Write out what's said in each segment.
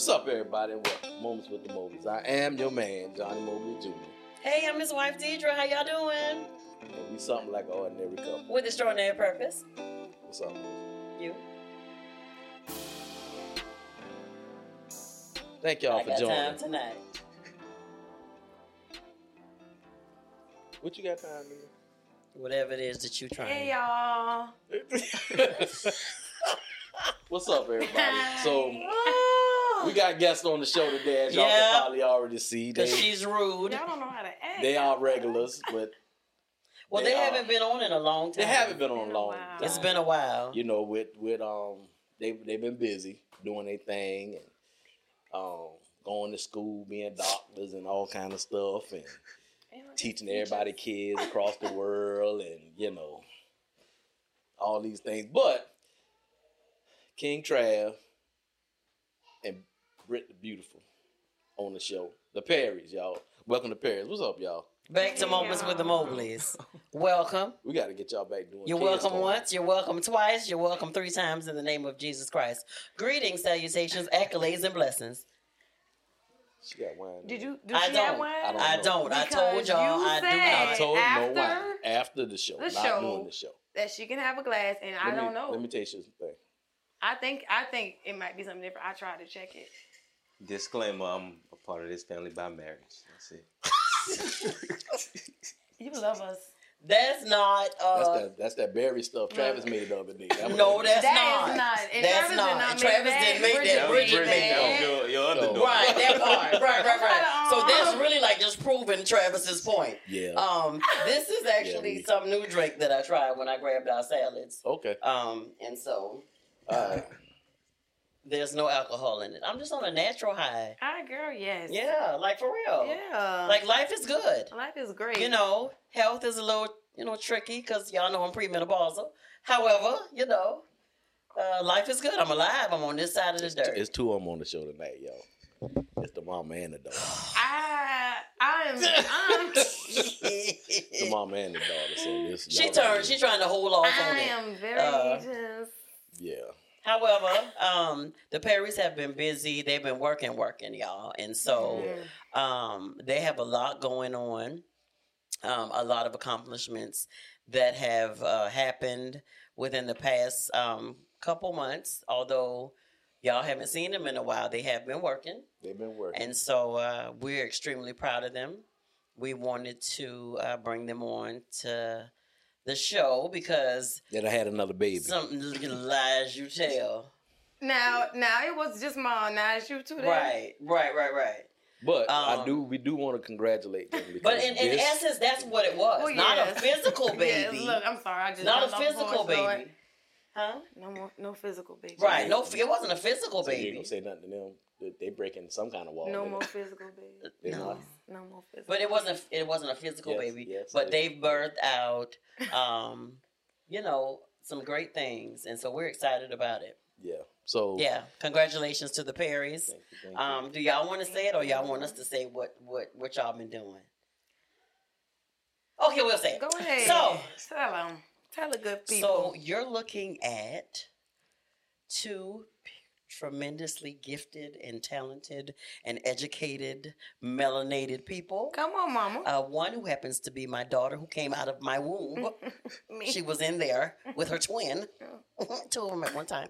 What's up, everybody? And welcome Moments with the Mobleys. I am your man, Johnny Mobley Jr. Hey, I'm his wife Deidre. How y'all doing? And we something like an ordinary couple. With extraordinary purpose. What's up? You. Thank y'all I for got joining. time tonight. What you got time, nigga? Whatever it is that you trying. Hey y'all. What's up, everybody? So. we got guests on the show today, as y'all Yeah. can probably already see. They, Cause she's rude. Y'all don't know how to act. they are regulars, but Well, they they, haven't been on in a long time. they haven't been on Been a long. time. It's been a while. you know, with with um, they they've been busy doing their thing and um, going to school, being doctors and all kind of stuff, and teaching everybody kids across the world, and you know, all these things. But King Trav and Britt the Beautiful on the show, the Perrys, y'all. Welcome to Paris. What's up, y'all? Back to Hey, moments with the y'all. Mobleys. Welcome. We got to get y'all back doing. You're welcome stuff. once. You're welcome twice. You're welcome three times in the name of Jesus Christ. Greetings, salutations, accolades, and blessings. She got wine. Did you? Did I she don't. wine? I don't I don't. I told y'all you I do said- not. I told no After wine after the show, the not show, doing the show. That she can have a glass, and I me- don't know. Let me tell you something. I think I think it might be something different. I tried to check it. Disclaimer: I'm a part of this family by marriage. That's it. You love us. That's not. Uh, That's that. That's that berry stuff Travis made the other day. That No, that's That not. is not. And That's Travis not. Did not Travis make didn't make that. made Bridget made that. that. Your, your So- Right, that part. Right, right, right. So Aw. that's really like just proving Travis's point. Yeah. Um, this is actually we- some new drink that I tried when I grabbed our salads. okay. Um, and so All right. there's no alcohol in it. I'm just on a natural high. Hi, girl. Yes. Yeah, like for real. Yeah. Like life is good. life is great. You know, health is a little, you know, tricky because y'all know I'm premenopausal. However, you know, uh, life is good. I'm alive. I'm on this side of the dirt. It's two of them on the show tonight, y'all. It's the mama and the daughter. I I'm I'm The mama and the daughter. So this. she turned. She's trying to hold off on I it. I am very Uh, just. Yeah. However, um, the Perrys have been busy. They've been working, working, y'all, and so Mm. um, they have a lot going on. Um, a lot of accomplishments that have uh, happened within the past um, couple months. Although y'all haven't seen them in a while, they have been working, They've been working. and so uh, we're extremely proud of them. We wanted to uh, bring them on to the show because that I had another baby. something lies you tell. Now, now it was just mom. Now it's you two. There. Right, right, right, right. But I Um, do. We do want to congratulate them because But in, in this, essence, that's what it was. Well, Not a yes. physical Yes, baby. look, I'm sorry. I just not a jumped off the physical porch, Lord. baby. Huh? No more, no physical baby. Right. No, it wasn't a physical so you ain't baby. gonna say nothing to them. They- They breaking some kind of wall. No they- more physical baby. they No. not. No more physical. But it wasn't. It wasn't a physical Yes, baby. yes, but they've birthed out, um, you know, some great things, and so we're excited about it. Yeah. So Yeah. Congratulations to the Perrys. Thank you, thank you. Um, do y'all want to say it, or y'all want us to say what what what y'all been doing? Okay, we'll say it. Go ahead. So, tell them. Tell the good people. So you're looking at two tremendously gifted and talented and educated melanated people. Come on, mama. Uh, one who happens to be my daughter who came out of my womb. Me. She was in there with her twin, two of them at one time.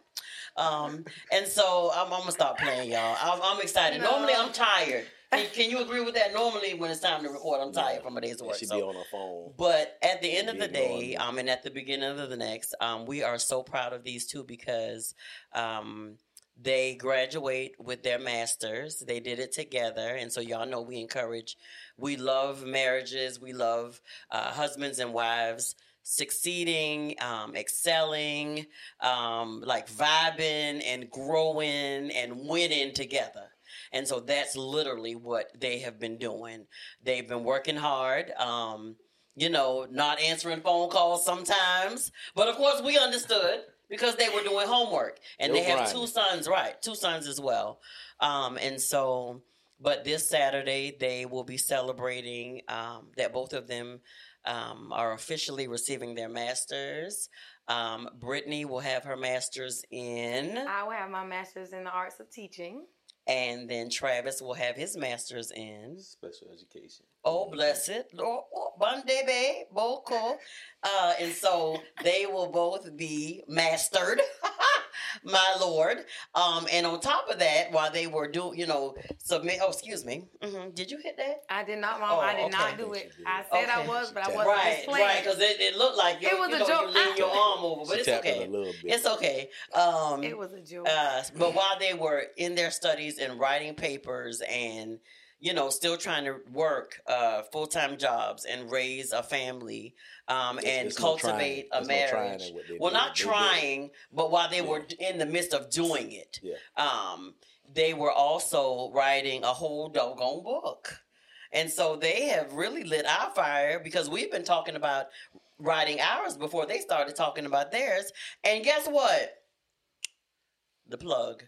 Um, and so I'm, I'm gonna stop playing, y'all. I'm, I'm excited. No. Normally, I'm tired. Can, can you agree with that? Normally, when it's time to record, I'm tired from a day's work. she so- be on her phone. but at the end of the day, um, and at the beginning of the next, um, we are so proud of these two because um, they graduate with their masters. They did it together, and so y'all know we encourage. We love marriages. We love uh, husbands and wives succeeding, um, excelling, um, like vibing and growing and winning together. And so that's literally what they have been doing. They've been working hard. Um, you know, not answering phone calls sometimes, but of course we understood because they were doing homework and They they have grinding. two sons, right? Two sons as well. Um, and so, but this Saturday they will be celebrating um, that both of them um, are officially receiving their masters. Um, Brittany will have her masters in, I will have my master's in the arts of teaching. And then Travis will have his master's in. Special education. Oh, blessed. Oh, oh, Bandebe, Boko. Uh, and so they will both be mastered, my Lord. Um, and on top of that, while they were doing, you know, submit. Oh, excuse me. hmm Did you hit that? I did not, mom. Oh, I did okay. not do it. I said I was, but I wasn't right, displaying. right. Because it, it looked like you, It was you a know, joke. you lean your arm over, but it's okay. a little bit. It's okay. Um, It was a joke. uh, but while they were in their studies and writing papers and you know still trying to work uh, full-time jobs and raise a family um, It's- and it's cultivate trying. a no marriage in well not They do it. trying but while they were in the midst of doing it Yeah. um, they were also writing a whole doggone book and so they have really lit our fire because we've been talking about writing ours before they started talking about theirs and guess what the plug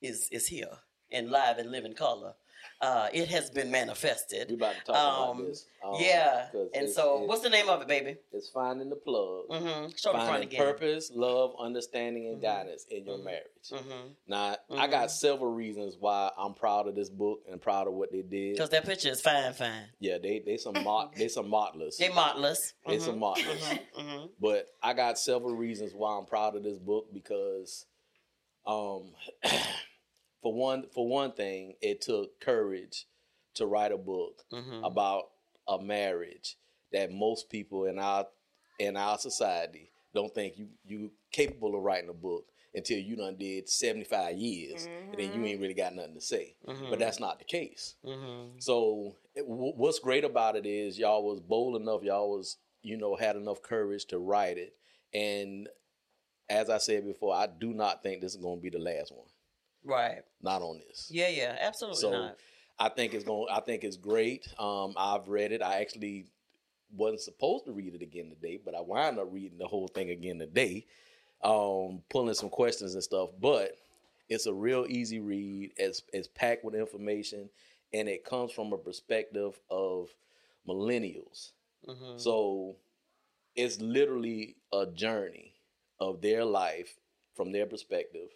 is is here in live and living color. Uh, it has been manifested. We about to talk Um, about this. Um, yeah, and so what's the name of it, baby? It's finding the plug. Mm-hmm. Show the front Finding again. purpose, love, understanding, and Mhm. guidance in your Mhm. marriage. Mm-hmm. Now, I got several reasons why I'm proud of this book and proud of what they did. Because that picture is fine, fine. Yeah, they they some mot they some motless. They motless. They some motless. Mm-hmm. But I got several reasons why I'm proud of this book because, um, for one for one thing, it took courage to write a book Mm-hmm. about a marriage that most people in our in our society don't think you you capable of writing a book until you done did 75 years and then you ain't really got nothing to say Mm-hmm. but that's not the case Mm-hmm. so it, w- what's great about it is y'all was bold enough y'all was you know had enough courage to write it and as i said before i do not think this is going to be the last one Right. not on this Yeah, yeah. Absolutely so not. I think it's going. I think it's great. Um, I've read it. I actually wasn't supposed to read it again today, but I wound up reading the whole thing again today, um, pulling some questions and stuff. But it's a real easy read. It's it's packed with information, and it comes from a perspective of millennials. Mm-hmm. So it's literally a journey of their life from their perspective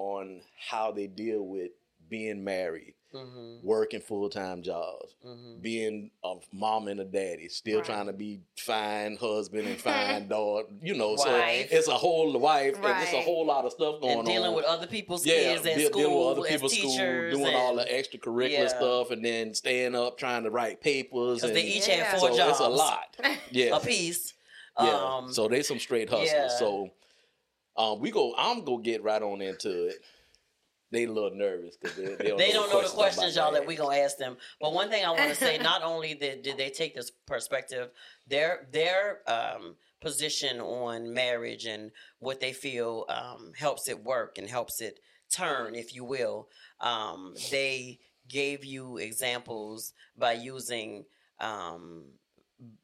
on how they deal with being married, Mm-hmm. working full time jobs, Mm-hmm. being a mom and a daddy, still Right. trying to be fine husband and fine daughter. You know, so it's a whole wife and it's a whole lot of stuff going on. And dealing on. with other people's yeah, kids at de- school, dealing with other people's school, teachers, doing all the and- extracurricular Yeah. stuff, and then staying up trying to write papers. because And they each Yeah. have so four jobs. it's a lot. Yeah, a piece. yeah. Um, so they some straight hustlers. yeah. So um, we go. I'm gonna get right on into it. They a little nervous because they, they don't they know don't know the questions, y'all, that we we gonna ask them. But one thing I want to say, not only did, did they take this perspective, their their um, position on marriage and what they feel um, helps it work and helps it turn, if you will. Um, they gave you examples by using um,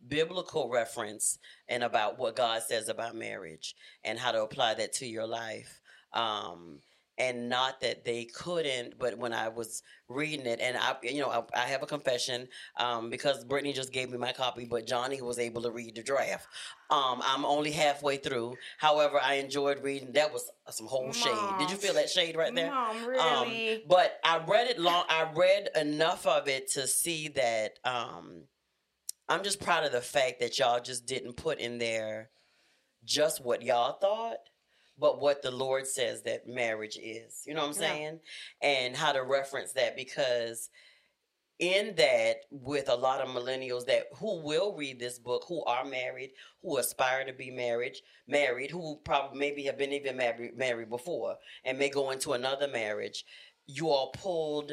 biblical reference and about what God says about marriage and how to apply that to your life. Um, and not that they couldn't, but when I was reading it, and I, you know, I, I have a confession um, because Brittany just gave me my copy, but Johnny was able to read the draft. Um, I'm only halfway through. However, I enjoyed reading. That was some whole shade. Did you feel that shade right there? Mom, Um, really? but I read it long. I read enough of it to see that um, I'm just proud of the fact that y'all just didn't put in there just what y'all thought, but what the Lord says that marriage is. You know what I'm Yeah. saying? And how to reference that because in that with a lot of millennials that who will read this book who are married who aspire to be married married who probably maybe have been even married married before and may go into another marriage you all pulled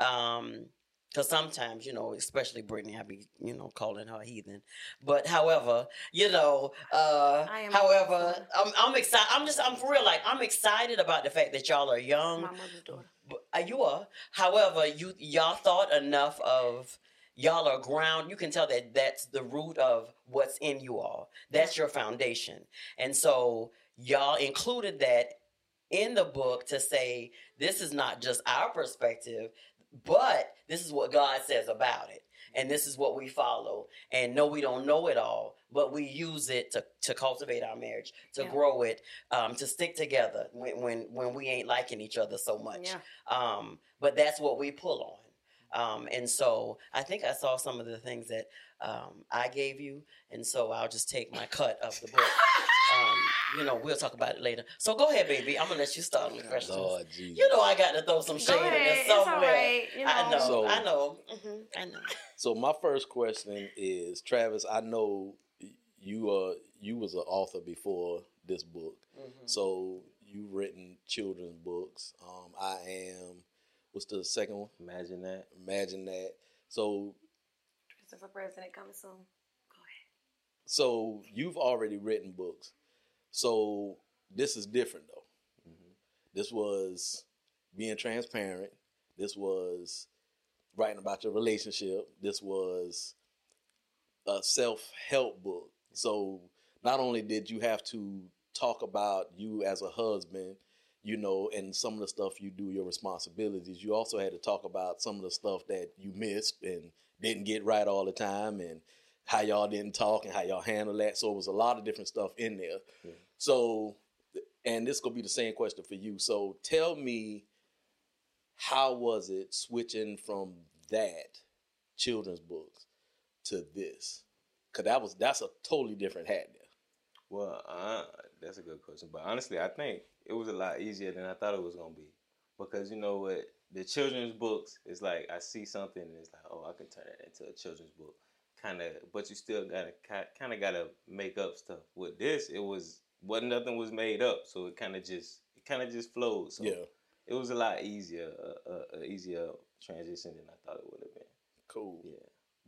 um because sometimes you know especially brittany i be you know calling her heathen but however you know uh I am however i'm, I'm excited i'm just i'm for real like i'm excited about the fact that y'all are young My mother's daughter. but, uh, you are. However, you y'all thought enough of y'all are ground. You can tell that that's the root of what's in you all. That's your foundation, and so y'all included that in the book to say this is not just our perspective, but this is what God says about it. and this is what we follow. And no, we don't know it all, but we use it to, to cultivate our marriage, to Yeah. grow it, um, to stick together when, when when we ain't liking each other so much. Yeah. Um, but that's what we pull on. Um, and so I think I saw some of the things that um, I gave you, and so I'll just take my cut of the book. You know, we'll talk about it later. So go ahead, baby. I'm gonna let you start with questions. Lord Jesus. You know, I got to throw some shade Go in ahead. there It's all somewhere. right. You know. I know, So- I know, hmm I know. So my first question is, Travis. I know you uh you was an author before this book, Mhm. so you've written children's books. Um, I am. What's the second one? Imagine that. Imagine that. So Christopher President coming soon. Go ahead. so you've already written books. So this is different though. Mhm. This was being transparent. This was writing about your relationship. This was a self help book. So not only did you have to talk about you as a husband, you know, and some of the stuff you do, your responsibilities, you also had to talk about some of the stuff that you missed and didn't get right all the time and how y'all didn't talk and how y'all handle that. So it was a lot of different stuff in there. Yeah. So, and this gonna be the same question for you. So tell me, how was it switching from that children's books to this? Cause that was that's a totally different hat there. Well, uh, that's a good question. But honestly, I think it was a lot easier than I thought it was gonna be. Because you know what, the children's books is like I see something and it's like, oh, I can turn it into a children's book, kind of. But you still gotta kind of gotta make up stuff. With this, it was wasn't nothing was made up, so it kind of just it kind of just flowed. So yeah, it was a lot easier, uh, uh, easier transition than I thought it would have been. cool. Yeah.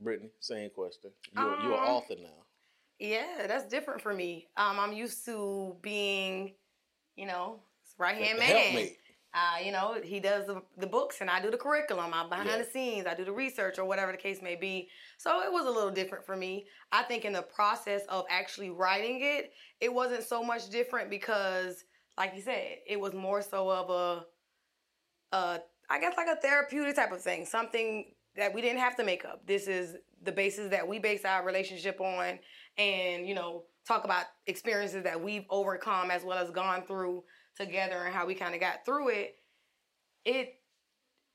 Brittany, same question. You're you're an Um, author now. Yeah, that's different for me. Um, I'm used to being, you know, right hand The man. helpmate. Uh, you know, he does the, the books and I do the curriculum. I'm behind Yeah. the scenes. I do the research or whatever the case may be. So it was a little different for me. I think in the process of actually writing it, it wasn't so much different because, like you said, it was more so of a, uh, guess like a therapeutic type of thing. Something that we didn't have to make up. This is the basis that we base our relationship on, and you know, talk about experiences that we've overcome as well as gone through together and how we kind of got through it. It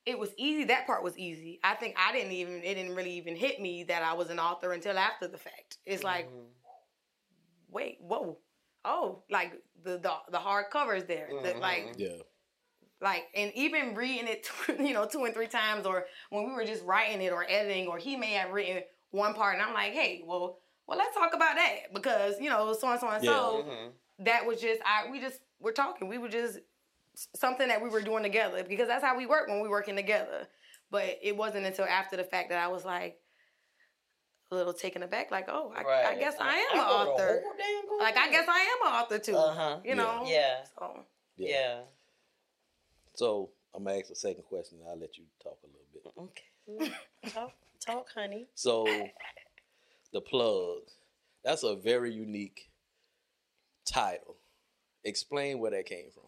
it was easy. That part was easy. I think I didn't even it didn't really even hit me that I was an author until after the fact. It's like, Mhm. wait, whoa, oh, like the the, the hard covers there, The- Mhm. like Yeah, like and even reading it you know two and three times or when we were just writing it or editing or he may have written one part and i'm like hey well well let's talk about that because you know so and so and so Mhm. that was just i we just we're talking we were just something that we were doing together because that's how we work when we're working together but it wasn't until after the fact that i was like a little taken aback like oh i, I guess i am an author whole damn book. like i guess i am an author too Uh-huh. you know Yeah. so yeah. Yeah. So I'm gonna ask a second question, and I'll let you talk a little bit. Okay. talk, talk, honey. So the plug, that's a very unique title. Explain where that came from.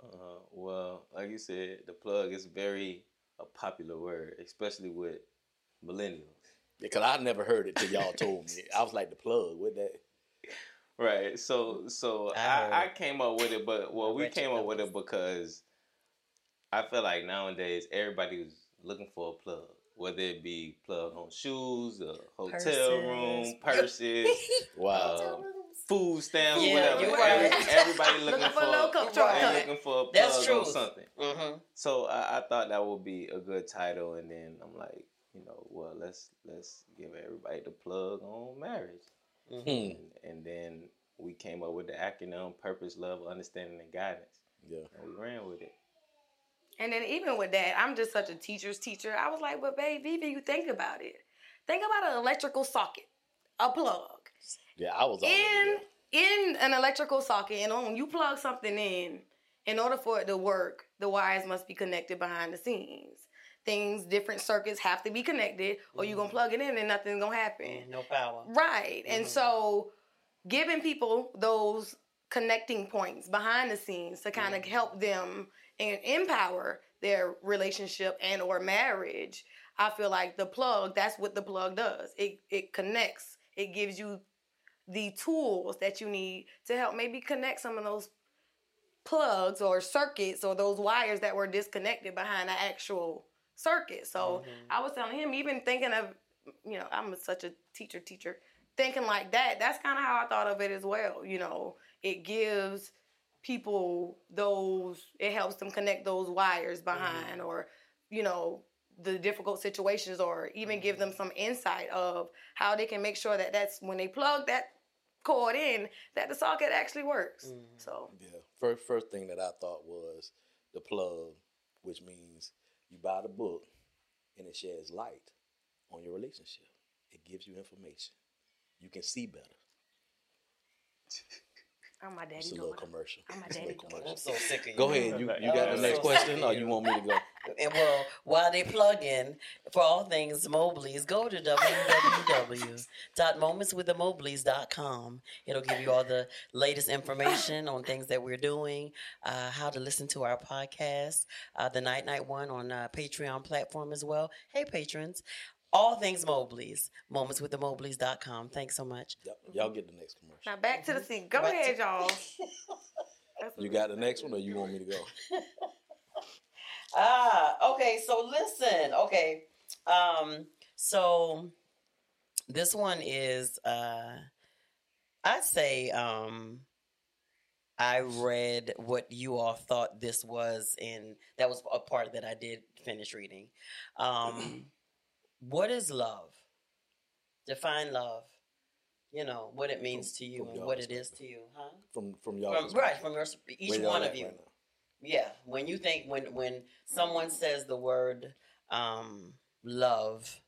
Uh, well, like you said, the plug is very a popular word, especially with millennials. Because I never heard it till y'all told me. I was like the plug. What that? Right. So so I I, I came up with it, but well, we came up with it because I feel like nowadays everybody was looking for a plug, whether it be plug on shoes, a hotel Purses. room, purses, Wow. Food stamps, Yeah, whatever. you're Every- right. Everybody looking, looking for a little cup Right. looking for a plug That's on true. something. Mm-hmm. So I, I thought that would be a good title, and then I'm like, you know, well, let's let's give everybody the plug on marriage, Mm-hmm. Hmm. and, and then we came up with the acronym Purpose, Love, Understanding, and Guidance, Yeah. and we ran with it. And then even with that, I'm just such a teacher's teacher. I was like, but babe, even you think about it. Think about an electrical socket, a plug. Yeah, I was In in an electrical socket, and when you plug something in, in order for it to work, the wires must be connected behind the scenes. Things, different circuits have to be connected, or you're gonna plug it in and nothing's gonna happen. No power. Right. And Mhm. so giving people those connecting points behind the scenes to kind of help them and empower their relationship and or marriage, I feel like the plug, that's what the plug does. It it connects. It gives you the tools that you need to help maybe connect some of those plugs or circuits or those wires that were disconnected behind the actual circuit. So mm-hmm. I was telling him, even thinking of, you know, I'm such a teacher, teacher, thinking like that. That's kind of how I thought of it as well. You know, it gives people those, it helps them connect those wires behind, mm-hmm. or you know, the difficult situations, or even give them some insight of how they can make sure that that's when they plug that cord in, that the socket actually works. Mm-hmm. So yeah, first first thing that I thought was the plug, which means you buy the book and it sheds light on your relationship. It gives you information. You can see better. I'm my daddy. It's a little commercial. I'm my daddy. I'm so sick of you. Go ahead. You, you got the next question, or you want me to go? And well, while they plug in for all things Mobleys, go to www.momentswiththemobleys.com. It'll give you all the latest information on things that we're doing, uh, how to listen to our podcast, uh, the Night Night one on uh, Patreon platform as well. Hey, patrons all things Mobleys. Momentswiththemobleys.com. Thanks so much. Yep. Y'all get the next commercial. Now back to the scene. Go back ahead, to- y'all. you got the next one, or you want me to go? ah, okay. So listen. Okay. Um. So this one is. uh I'd say. um I read what you all thought this was, and that was a part that I did finish reading. Um, what is love? Define love. You know what it means from, to you and what it is to you, huh? From from y'all, from, right? From your each one of you. Right yeah, when you think when when someone says the word um, love,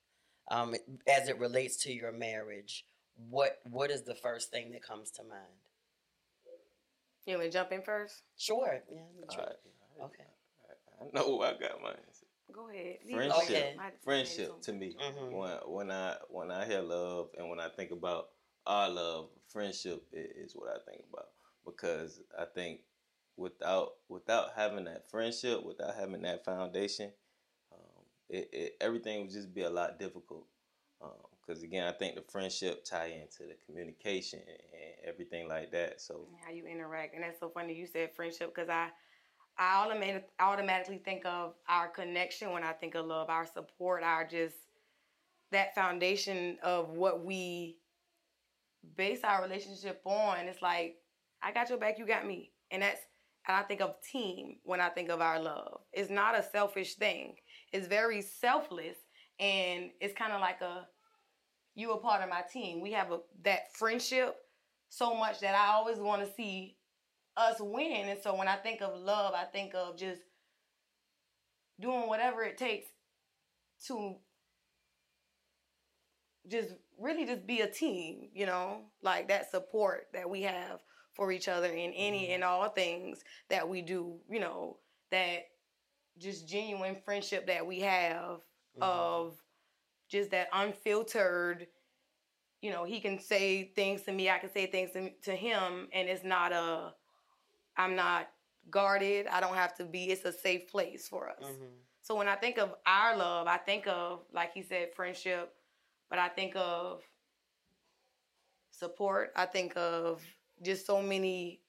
um, as it relates to your marriage, what what is the first thing that comes to mind? You want to jump in first? Sure. Yeah. Okay. I, I know I got mine. Go ahead. Friendship, okay. friendship to me. Mm-hmm. When when I when I hear love and when I think about our love, friendship is what I think about because I think without without having that friendship, without having that foundation, um, it, it, everything would just be a lot difficult. Because um, again, I think the friendship tie into the communication and everything like that. So how you interact, and that's so funny. You said friendship because I I automatically think of our connection when I think of love, our support, our just that foundation of what we base our relationship on. It's like, I got your back, you got me. And that's, and I think of team when I think of our love. It's not a selfish thing, it's very selfless. And it's kind of like a, you a part of my team. We have a that friendship so much that I always want to see us win. And so when I think of love, I think of just doing whatever it takes to just really just be a team, you know, like that support that we have for each other in any mm-hmm. and all things that we do, you know, that just genuine friendship that we have mm-hmm. of just that unfiltered you know he can say things to me i can say things to, to him and it's not a I'm not guarded. I don't have to be. It's a safe place for us. Mm-hmm. So when I think of our love, I think of like he said, friendship, but I think of support. I think of just so many.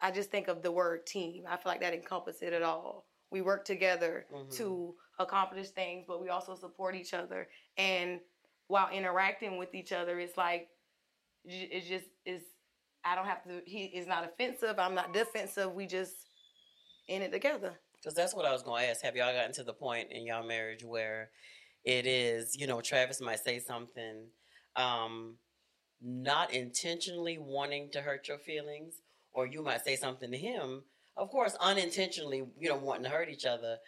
I just think of the word team. I feel like that encompasses it at all. We work together mm-hmm. to accomplish things, but we also support each other. And while interacting with each other, it's like it's just is I don't have to. He is not offensive. I'm not defensive. We just in it together. Because that's what I was going to ask. Have y'all gotten to the point in y'all marriage where it is, you know, Travis might say something, um, not intentionally wanting to hurt your feelings, or you might say something to him, of course, unintentionally, you know, wanting to hurt each other,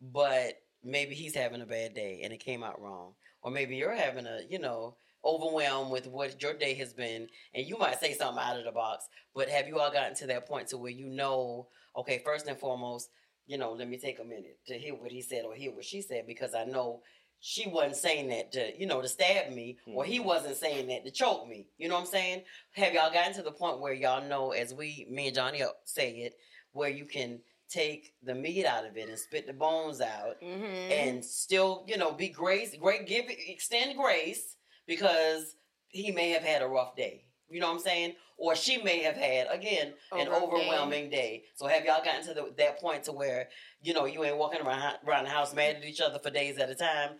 but maybe he's having a bad day and it came out wrong, or maybe you're having a, you know, overwhelmed with what your day has been and you might say something out of the box but have you all gotten to that point to where you know okay first and foremost you know let me take a minute to hear what he said or hear what she said because i know she wasn't saying that to you know to stab me or he mm-hmm. wasn't saying that to choke me you know what i'm saying have y'all gotten to the point where y'all know as we me and johnny say it where you can take the meat out of it and spit the bones out Mm-hmm. and still, you know, be grace, great, give extend grace because he may have had a rough day. You know what I'm saying? Or she may have had again an overwhelming day. So have y'all gotten to the, that point to where you know you ain't walking around around the house mad at each other for days at a time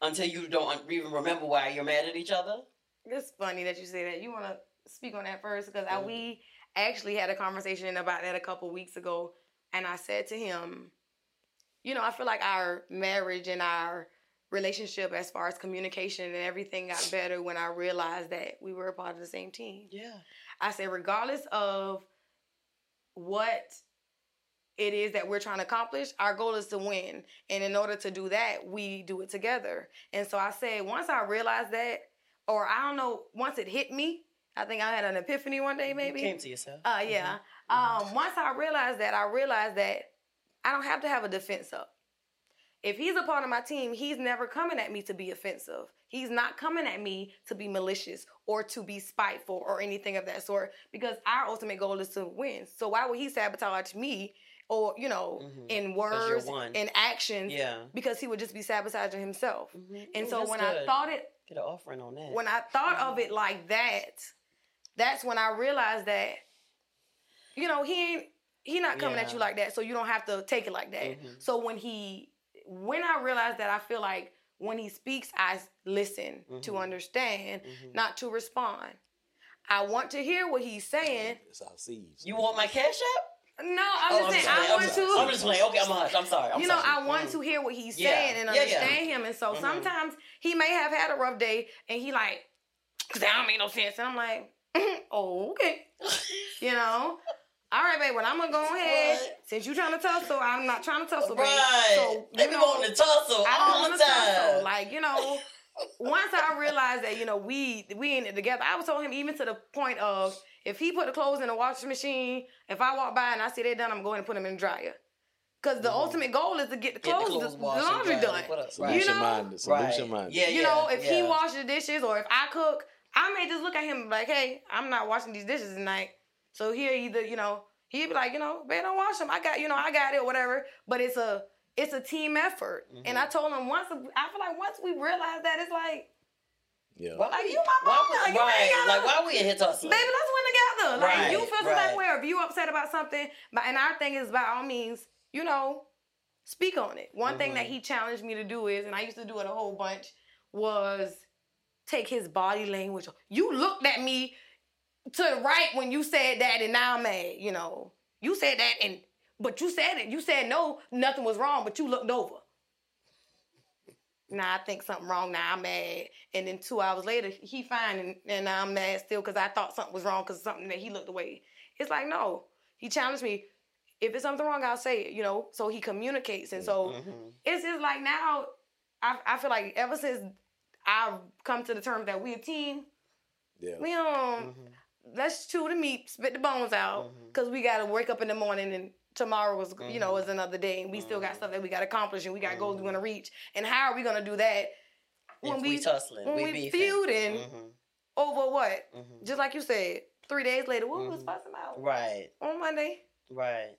until you don't even remember why you're mad at each other? It's funny that you say that. You want to speak on that first because Mhm. we actually had a conversation about that a couple weeks ago, and I said to him, you know, I feel like our marriage and our relationship, as far as communication and everything, got better when I realized that we were a part of the same team. Yeah. I said, regardless of what it is that we're trying to accomplish, our goal is to win. And in order to do that, we do it together. And so I said, once I realized that, or I don't know, once it hit me, I think I had an epiphany one day, maybe. You came to yourself. Uh, yeah. Um, once I realized that, I realized that I don't have to have a defense up. If he's a part of my team, he's never coming at me to be offensive. He's not coming at me to be malicious or to be spiteful or anything of that sort because our ultimate goal is to win. So why would he sabotage me or, you know, Mhm. in words, in actions, Yeah. because he would just be sabotaging himself. Mhm. And Ooh, so when I thought it get an offering on that. when I thought of it like that, that's when I realized that, you know, he ain't he not coming at you like that, so you don't have to take it like that. Mhm. So when he when I realized that I feel like when he speaks, I listen to Mhm. understand, Mhm. not to respond. I want to hear what he's saying. It's our seeds. you want my cash app? No, I'm Oh, just saying I playing, want I'm, sorry. to. I'm just playing. Okay, I'm hush. I'm sorry. I'm you know, sorry. I want Mhm. to hear what he's Yeah. saying and Yeah, yeah. understand him. And so Mhm. sometimes he may have had a rough day and he like, cause that don't make no sense. And I'm like, oh, okay. you know? All right, babe, well, I'm gonna go ahead. What? Since you trying to tussle, I'm not trying to tussle, babe. Right. So, they you be know, wanting to tussle I all don't the want to tussle. time. Like, you know, once I realized that, you know, we we in it together, I was told him even to the point of if he put the clothes in the washing machine, if I walk by and I see they're done, I'm going to put them in the dryer. Because the Mhm. ultimate goal is to get the Get the clothes, clothes the, laundry dried. done. What up? Solution You know? minded. Solution Right. minded. Yeah, you know, if he yeah. washes the dishes or if I cook, I may just look at him and be like, hey, I'm not washing these dishes tonight. So he'll either, you know, he'd be like, you know, babe, don't wash them. I got, you know, I got it or whatever. But it's a it's a team effort. Mhm. And I told him once, I feel like once we realize that, it's like, Yeah. Why Like, you my why mama, we- you ain't right? gotta- Like why are we in here tussling? baby, let's win together. Like Right, you feel some right. type of way, or if you upset about something, but and our thing is by all means, you know, speak on it. One thing that Mhm. he challenged me to do is, and I used to do it a whole bunch, was take his body language. You looked at me to the right when you said that, and now I'm mad. You know, you said that, and but you said it. You said no, nothing was wrong, but you looked over. Now I think something wrong. Now I'm mad, and then two hours later he fine, and, and now I'm mad still because I thought something was wrong because something that he looked away. It's like no, he challenged me. If it's something wrong, I'll say it. You know, so he communicates, and so Mhm. it's just like now I, I feel like ever since I've come to the terms that we a team, Yeah. we don't Mhm. Let's chew the meat, spit the bones out, because we gotta wake up in the morning and tomorrow was you know is another day, and we still got stuff that we gotta accomplish and we got goals we Mhm. wanna reach. And how are we gonna do that when If we, we tussling, when we, we beefing. feuding Mhm. over what? Just like you said, three days later, what was fussing about Right, on Monday? right.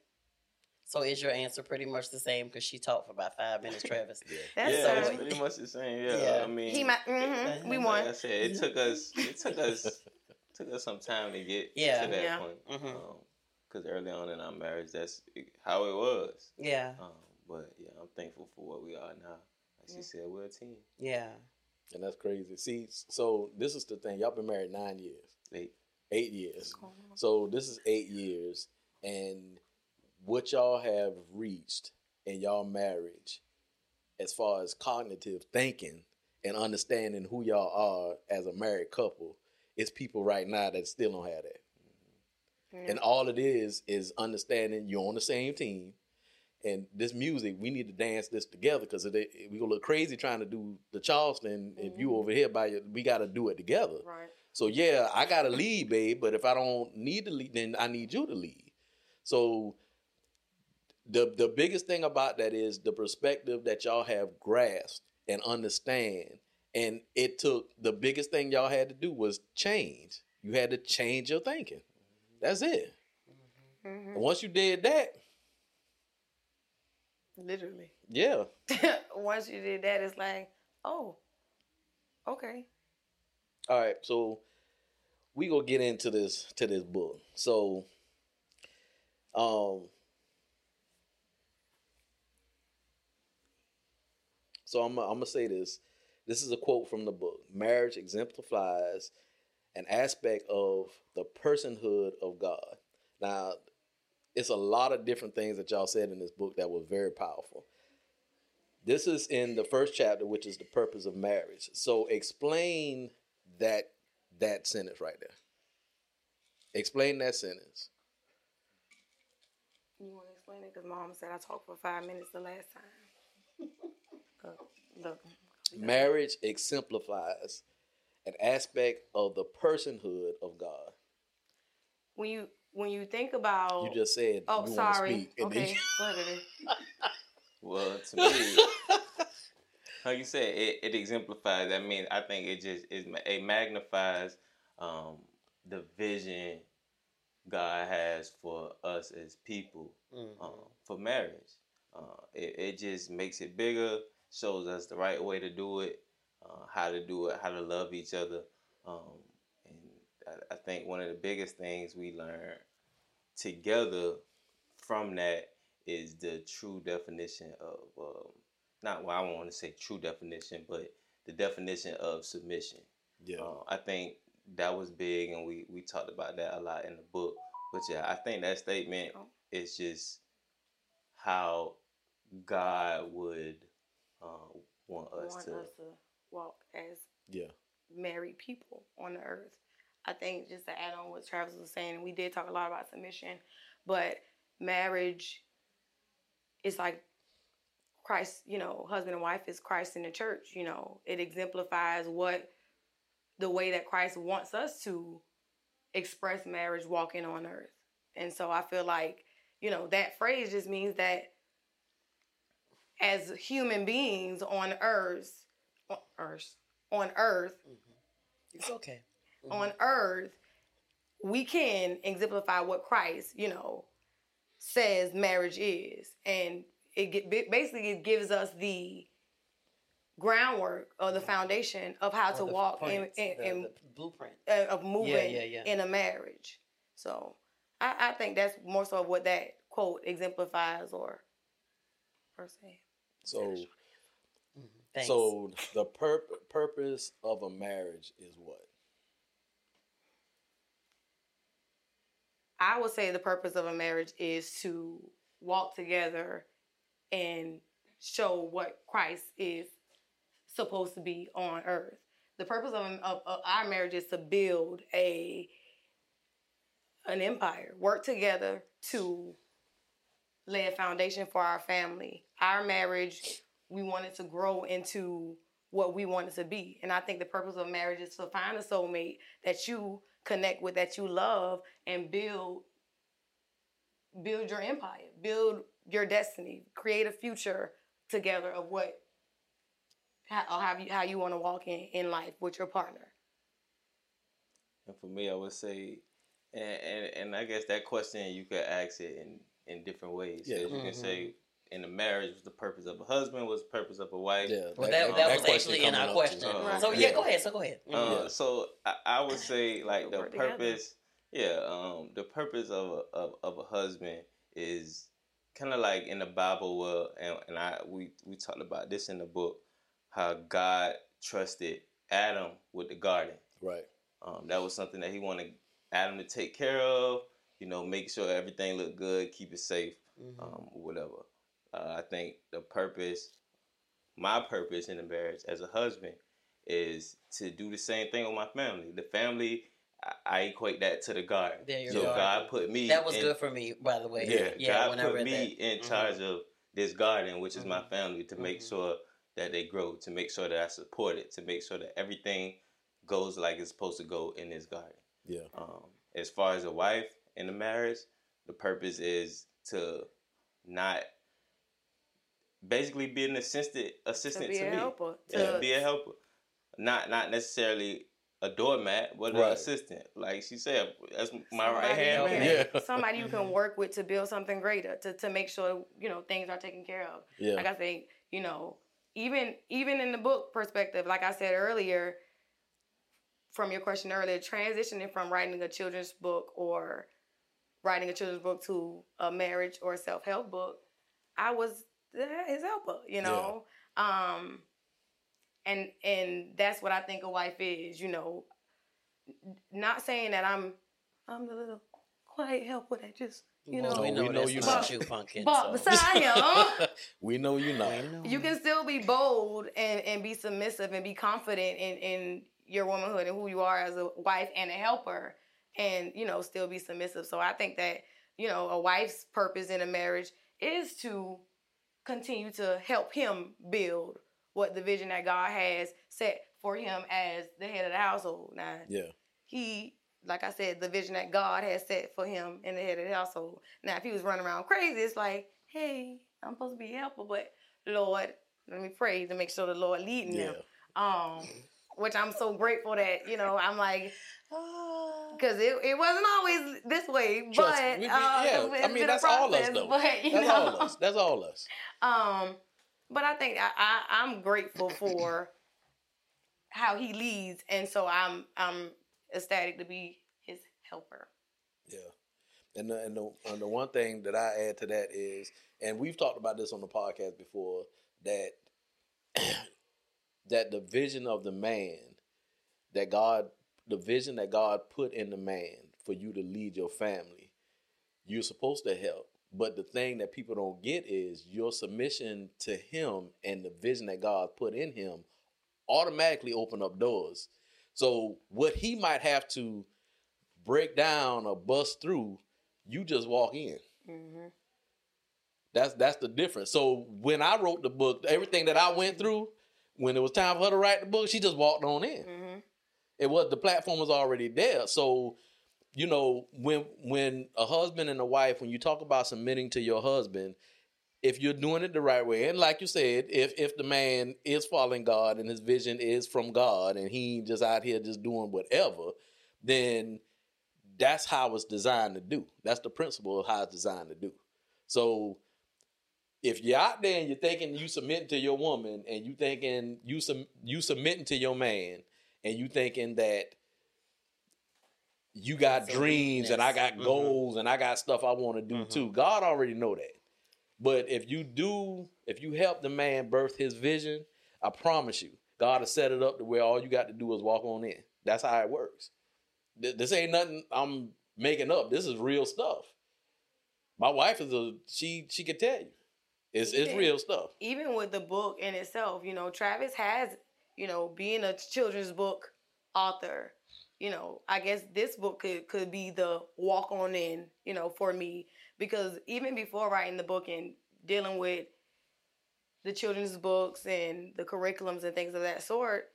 So is your answer pretty much the same? Because she talked for about five minutes, Travis. That's yeah, uh, it's pretty much the same. Yeah, Yeah. I mean, he might. hmm we Like Like I said, it took us. It took us. took us some time to get Yeah. to that Yeah. point. Because early on in our marriage, that's how it was. Yeah, Um, but yeah, I'm thankful for what we are now. Like she said, we're a team. yeah. And that's crazy. See, so this is the thing. Y'all been married nine years, Eight. eight years. So this is eight years, and what y'all have reached in y'all marriage, as far as cognitive thinking and understanding who y'all are as a married couple, it's people right now that still don't have that. And all it is is understanding you're on the same team. And this music, we need to dance this together because we gonna look crazy trying to do the Charleston. If you Mhm. over here by your, we got to do it together. Right. So yeah, I gotta lead, babe. But if I don't need to lead, then I need you to lead. So the the biggest thing about that is the perspective that y'all have grasped and understand. And it took the biggest thing y'all had to do was change. You had to change your thinking. That's it. hmm And once you did that, Literally. Yeah. Once you did that, it's like, oh, okay. All right, so we gonna get into this to this book. So, um, so I'm I'm gonna say this. This is a quote from the book. Marriage exemplifies an aspect of the personhood of God. Now, it's a lot of different things that y'all said in this book that were very powerful. This is in the first chapter, which is the purpose of marriage. So, explain that that sentence right there. Explain that sentence. You want to explain it? Because mom said I talked for five minutes the last time. uh, look. Marriage exemplifies an aspect of the personhood of God. When you when you think about You just said oh you wanna sorry speak, okay you- go ahead, Eddie. Well, to me, like you said, it, it exemplifies. I mean, I think it just is it magnifies um, the vision God has for us as people Mhm. um, for marriage. Uh, it, it just makes it bigger, shows us the right way to do it, uh, how to do it, how to love each other. Um, and I, I think one of the biggest things we learn together from that is the true definition of um, not well, I want to say true definition, but the definition of submission. yeah, Uh, I think that was big, and we we talked about that a lot in the book. But yeah, I think that statement Oh. is just how God would uh, want us want to. us to walk as yeah, married people on the earth. I think just to add on what Travis was saying, we did talk a lot about submission, but marriage is like Christ, you know, husband and wife is Christ in the church, you know. It exemplifies what the way that Christ wants us to express marriage walking on earth. And so I feel like, you know, that phrase just means that as human beings on earth, on earth, on earth, mm-hmm. It's okay. Mm-hmm. on earth, we can exemplify what Christ, you know, says marriage is, and it get, basically it gives us the groundwork or the mm-hmm. foundation of how to Or the walk in, in, the- in the blueprint. uh, of moving yeah, yeah. in a marriage. So I, I think that's more so of what that quote exemplifies, or per se. So, Thanks. so the pur- purpose of a marriage is what? I would say the purpose of a marriage is to walk together and show what Christ is supposed to be on earth. The purpose of, of, of our marriage is to build a an empire, work together to lay a foundation for our family. Our marriage, we wanted to grow into what we wanted to be. And I think the purpose of marriage is to find a soulmate that you connect with, that you love, and build build your empire, build your destiny, create a future together of what how, how you how you want to walk in, in life with your partner. And for me, I would say, and, and and I guess that question you could ask it in in different ways. Yeah. As you can say, in a marriage, what's the purpose of a husband? was the purpose of a wife? Yeah, well, that, that, was question actually in our up too. question. Uh, so yeah, yeah. go ahead. So go ahead. Uh, Yeah. So I, I would say like the Work together. purpose, yeah, um, the purpose of a of, of a husband is kind of like in the Bible. Well, and, and I we we talked about this in the book, how God trusted Adam with the garden. Right. Um, that was something that he wanted Adam to take care of. You know, make sure everything look good, keep it safe, Mhm. um, whatever. Uh, I think the purpose, my purpose in the marriage as a husband, is to do the same thing with my family. The family, I, I equate that to the garden. There you so go. God put me. that was in, good for me, by the way. Yeah, yeah. God when I put read me that. in Mhm. charge of this garden, which is my Mhm. family, to make Mhm. sure that they grow, to make sure that I support it, to make sure that everything goes like it's supposed to go in this garden. Yeah. Um, as far as a wife in a marriage, the purpose is to not basically be an assistant To assistant be to, a me. helper. Yeah, To, be a helper. Not not necessarily a doormat, but Right. an assistant. Like she said, that's my right hand man. can- Yeah. somebody you can work with to build something greater to, to make sure you know things are taken care of Yeah. like i think you know even even in the book perspective like i said earlier from your question earlier transitioning from writing a children's book or writing a children's book to a marriage or self-help book i was his helper you know um and and that's what i think a wife is you know not saying that i'm i'm the little quiet helper that just you know Well, we we know, know that's you not not. you, pumpkin. but so. beside him we know you not. We know. you can still be bold and, and be submissive and be confident in, in your womanhood and who you are as a wife and a helper and you know still be submissive so i think that you know a wife's purpose in a marriage is to continue to help him build what the vision that god has set for him as the head of the household now Yeah. he like i said the vision that god has set for him in the head of the household now if he was running around crazy it's like hey i'm supposed to be a helper but lord let me pray to make sure the lord leading Yeah. them um which i'm so grateful that you know i'm like because it, it wasn't always this way Trust but me, we- uh, yeah. I mean, that's all us, though. but, you That's know, all us. That's all us. um, but I think I, I I'm grateful for how he leads, and so I'm I'm ecstatic to be his helper. Yeah. And the, and the and the one thing that I add to that is, and we've talked about this on the podcast before, that that the vision of the man, that God, the vision that God put in the man for you to lead your family, you're supposed to help. But the thing that people don't get is your submission to Him and the vision that God put in Him automatically open up doors. So what He might have to break down or bust through, you just walk in. Mm-hmm. That's that's the difference. So when I wrote the book, everything that I went through, when it was time for her to write the book, she just walked on in. Mm-hmm. It was the platform was already there. So, you know, when when a husband and a wife, when you talk about submitting to your husband, if you're doing it the right way, and like you said, if if the man is following God and his vision is from God and he just out here just doing whatever, then that's how it's designed to do. That's the principle of how it's designed to do. So if you're out there and you're thinking you submitting to your woman and you thinking you sub, you submitting to your man and you thinking that you got That's dreams and I got. Mhm. goals and I got stuff I want to do Mhm. too. God already know that. But if you do, if you help the man birth his vision, I promise you, God will set it up to where all you got to do is walk on in. That's how it works. This ain't nothing I'm making up. This is real stuff. My wife is a she. She can tell you, it's it's real stuff. Even with the book in itself, you know, Travis has, you know, being a children's book author. You know, I guess this book could could be the walk on in, you know, for me because even before writing the book and dealing with the children's books and the curriculums and things of that sort,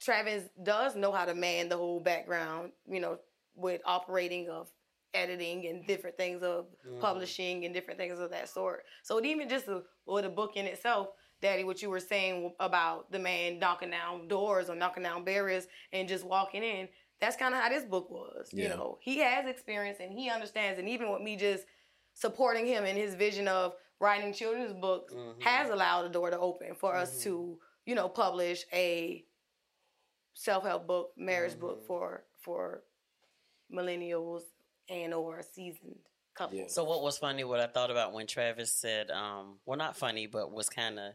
Travis does know how to man the whole background, you know, with operating of editing and different things of Mhm. publishing and different things of that sort. So even just the, or the book in itself, Daddy, what you were saying about the man knocking down doors or knocking down barriers and just walking in, that's kind of how this book was. You know, he has experience and he understands, and even with me just supporting him in his vision of writing children's books Mhm. has allowed the door to open for us Mhm. to, you know, publish a self-help book, marriage book Mhm. for for millennials and or seasoned couples. Yeah. So what was funny? What I thought about when Travis said, um, well, not funny, but was kind of,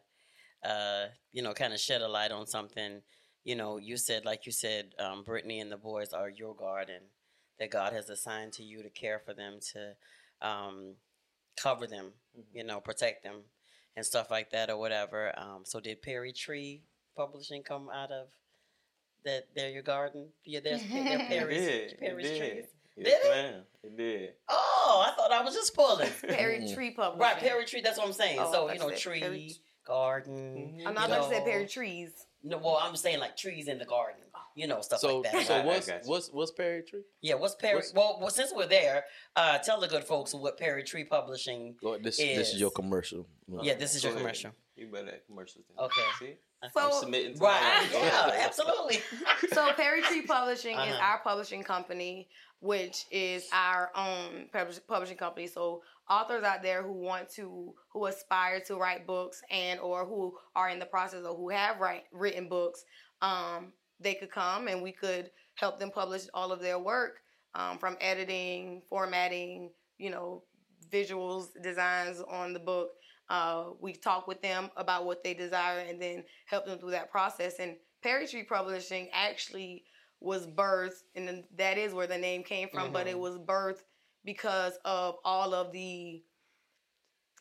uh, you know, kind of shed a light on something. You know, you said, like you said, um, Brittany and the boys are your garden that God has assigned to you to care for them, to um, cover them, you know, protect them, and stuff like that, or whatever. Um, so did Perry Tree Publishing come out of that? They're your garden. Yeah, there's they're It Perry's, did. It Perry's did. trees. Yes, Did it? ma'am. It did. Oh, I thought I was just pulling. Perry. Tree Publishing. Right, Perry tree. That's what I'm saying. Oh, so you know, said tree, Perry- garden. Mhm. I'm not you about to say know. Perry Trees. No, well, I'm saying like trees in the garden. You know, stuff So like that. so I- I what's got you. what's what's Perry Tree? yeah, what's Perry? what's- well, well, since we're there, uh, tell the good folks what Perry Tree Publishing. Go, this this is Is- your commercial. Yeah, this is your ahead. commercial. You better at commercials. Then. Okay. See? So I'm submitting to Right. mine. Yeah, absolutely. so Perry Tree Publishing is Uh-huh. our publishing company, which is our own publishing company. So authors out there who want to, who aspire to write books and or who are in the process or who have write, written books, um, they could come and we could help them publish all of their work um, from editing, formatting, you know, visuals, designs on the book. Uh, we talk with them about what they desire and then help them through that process. And Perry Tree Publishing actually was birthed, and that is where the name came from, but it Mhm. was birthed because of all of the,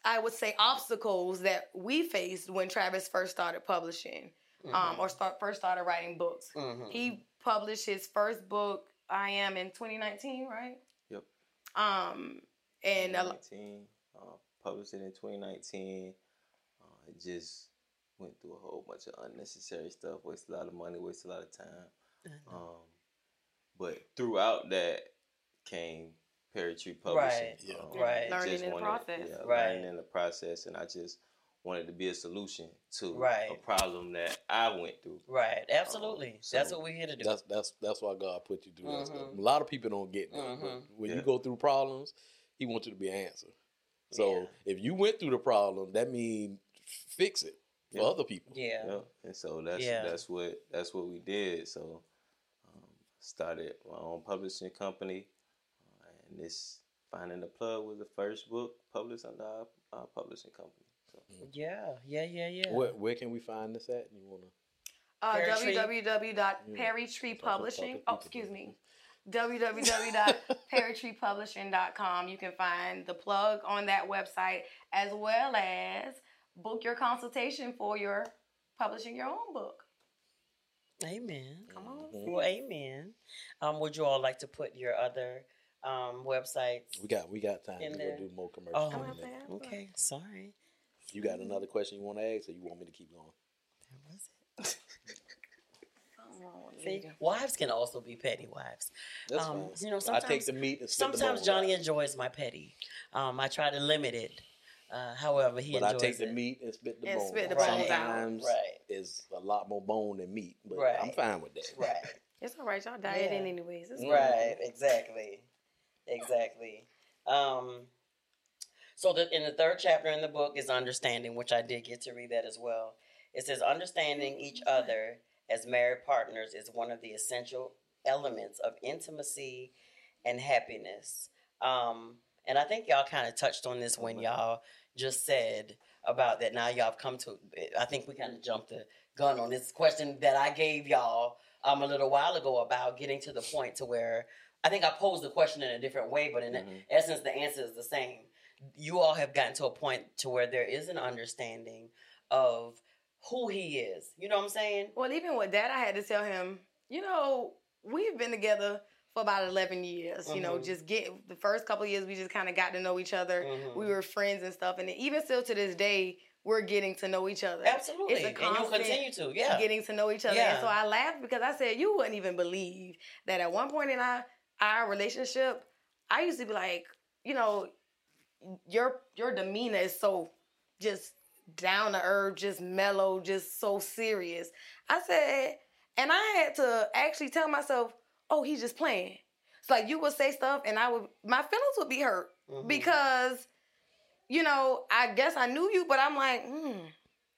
I would say, obstacles that we faced when Travis first started publishing um, or start, first started writing books. Mhm. He published his first book, I Am, in 2019, right? Yep. Um, and a, lo- 2019, uh, published it in 2019. Uh, it just went through a whole bunch of unnecessary stuff, wasted a lot of money, wasted a lot of time. Um, but throughout that came Perry Tree Publishing. Right, yeah. Um, Right. Learning just in the process. Yeah, Right. learning in the process, and I just wanted to be a solution to Right. a problem that I went through. Right. Absolutely. Um, so That's what we're here to do. That's that's that's why God put you through that stuff. Mhm. A lot of people don't get that. Mhm. But when Yeah. you go through problems, He wants you to be an answer. So Yeah. if you went through the problem, that means fix it for Yeah. other people. yeah. Yeah, and so that's Yeah. that's what that's what we did. So um, started my own publishing company, and this finding the plug was the first book published under our, our publishing company. So Yeah. Yeah. Yeah. Yeah. Where where can we find this at? You wanna uh, Perry Tree? www.perrytreepublishing. Oh, excuse me. www.perrytreepublishing.com. You can find the plug on that website as well as book your consultation for your publishing your own book. Amen. Come on. Well, amen. Um, would you all like to put your other um websites? we got we got time In to there. do more commercials. Oh, in a okay. Okay. Sorry. You got another question you want to ask, or you want me to keep going? That was it. Oh, See, wives can also be petty wives. That's Um, fine. you know, I take sometimes- the meat and spit the Sometimes Johnny out. enjoys my petty. Um, I try to limit it. Uh, however, he but I enjoys take the meat and spit the And bone. spit the bones out. Sometimes Right. it's a lot more bone than meat, but Right. I'm fine with that. Right. It's all right. Y'all dieting Yeah. anyways. It's Right, exactly, exactly. Um, so the, in the third chapter in the book is understanding, which I did get to read that as well. It says understanding each other as married partners is one of the essential elements of intimacy and happiness. Um, and I think y'all kind of touched on this when y'all just said about that. Now y'all have come to. I think we kind of jumped the gun on this question that I gave y'all um, a little while ago about getting to the point to where I think I posed the question in a different way, but in Mhm. essence, the answer is the same. You all have gotten to a point to where there is an understanding of who he is. You know what I'm saying? Well, even with that, I had to tell him, you know, we've been together for about 11 years. You know, Mhm. just get the first couple of years, we just kind of got to know each other. Mhm. We were friends and stuff. And even still to this day, we're getting to know each other. Absolutely, It's a and you'll constant continue to. Yeah, Getting to know each other. Yeah. And so I laughed because I said, you wouldn't even believe that at one point in our, our relationship, I used to be like, you know, your your demeanor is so just down to earth, just mellow, just so serious. I said, and I had to actually tell myself, oh, he's just playing. It's like you would say stuff, and I would, my feelings would be hurt Mhm. because, you know, I guess I knew you, but I'm like, hmm,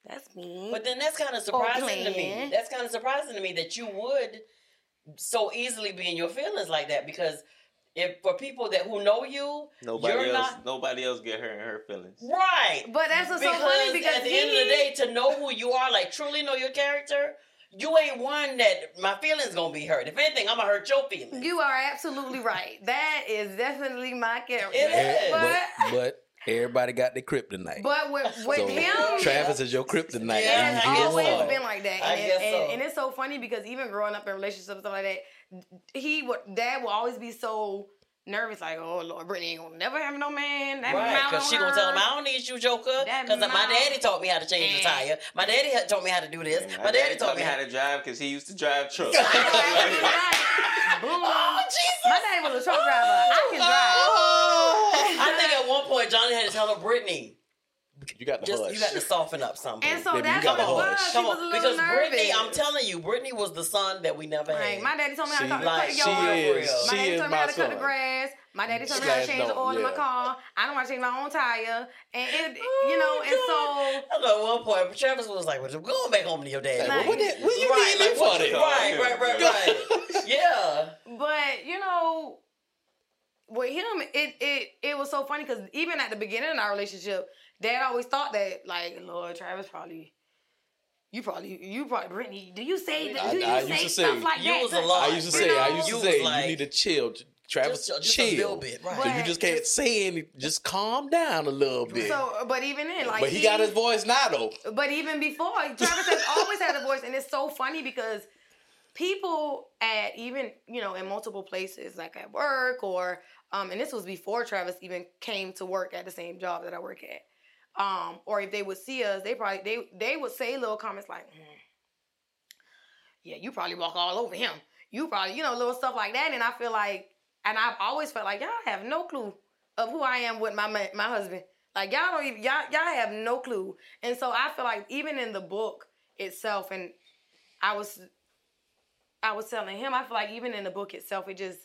that's me. But then that's kind of surprising to me. That's kind of surprising to me that you would so easily be in your feelings like that because if for people that who know you, nobody You're else not- nobody else get her in her feelings. right? But that's what's so because funny because at the he, end of the day, to know who you are, like truly know your character, you ain't one that my feelings gonna be hurt. If anything, I'm gonna hurt your feelings. you are absolutely right. That is definitely my character. It Eh. But, but everybody got their kryptonite. But with, with so him, Travis is your kryptonite. Yeah, it and I has you guess always get been like that. I And, it- guess and, so. and it's so funny because even growing up in relationships and stuff like that, he would dad will always be so nervous, like, oh Lord, Brittany ain't gonna never have no man. That Right, because on she gonna tell him. I don't need you, Joker. Because my daddy taught me how to change the And- tire. My daddy had taught me how to do this. And My daddy taught me how how to drive because he used to drive trucks. Right. Boom. Oh Jesus! My daddy was a truck driver. I can drive. Oh. I think at one point Johnny had to tell her, Brittany, You got to just hush. you got to soften up something. And so Baby, you gotta what it was. She Come was a on, little because nervous. Brittany, I'm telling you, Brittany was the son that we never Right. had. My daddy told me how to cut, like, cut the yard. My she daddy told me how to cut the grass. My daddy told me how to change the dog, oil in my car. I don't want to change my own tire. And it, Oh, you know, and so I know at one point Travis was like, well, "We're going back home to your dad." Like, Like- what, that, what you Right, need me like, for this? Right, right, right, right. yeah. But you know, with him, it it it was so funny because even at the beginning of our relationship, Dad always thought that like, Lord, Travis probably. You probably, you probably, Brittany. Do you say that? I- Do you I say used to stuff say- like You that? was a lot. I used to You say, I used to you say, like- you need to chill. Travis, Just- just a little bit, right. So you just can't say any. Just calm down a little bit. So, but even then, like, but he, got his voice now though. But even before, Travis has always had a voice, and it's so funny because people at even you know in multiple places, like at work or um, and this was before Travis even came to work at the same job that I work at. Um, or if they would see us, they probably they they would say little comments like, "Hmm, "Yeah, you probably walk all over him. You probably you know little stuff like that." And I feel like, and I've always felt like y'all have no clue of who I am with my my husband. Like y'all don't even y'all y'all have no clue. And so I feel like even in the book itself, and I was I was telling him, I feel like even in the book itself, it just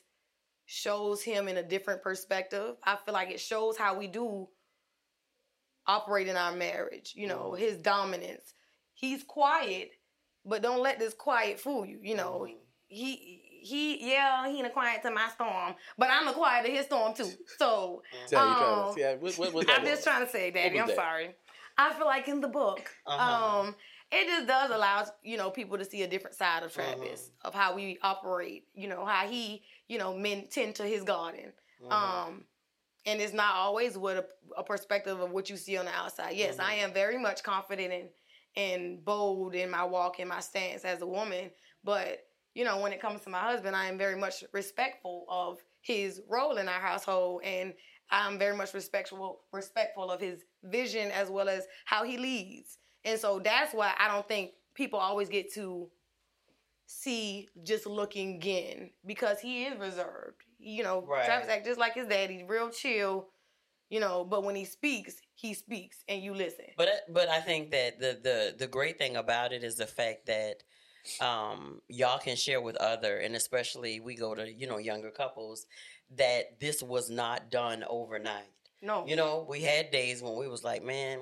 shows him in a different perspective. I feel like it shows how we do operate in our marriage. You know, his dominance. He's quiet, but don't let this quiet fool you. You know, he he yeah he in a quiet to my storm, but I'm the quiet to his storm too. So um, to, what, what, what I'm just trying to say, Daddy. I'm that? sorry. I feel like in the book, Uh-huh. um, it just does allow you know people to see a different side of Travis Uh-huh. of how we operate. You know how he you know men tend to his garden. Uh-huh. Um, and it's not always what a, a perspective of what you see on the outside. Yes, I Uh-huh. am very much confident and and bold in my walk and my stance as a woman, but you know when it comes to my husband, I am very much respectful of his role in our household and I'm very much respectful respectful of his vision as well as how he leads. And so that's why I don't think people always get to see just looking again because he is reserved. You know, Right. Travis act just like his dad. He's real chill. You know, but when he speaks, he speaks and you listen. But but I think that the the the great thing about it is the fact that um y'all can share with other and especially we go to you know younger couples that this was not done overnight. No, You know, we had days when we was like, man,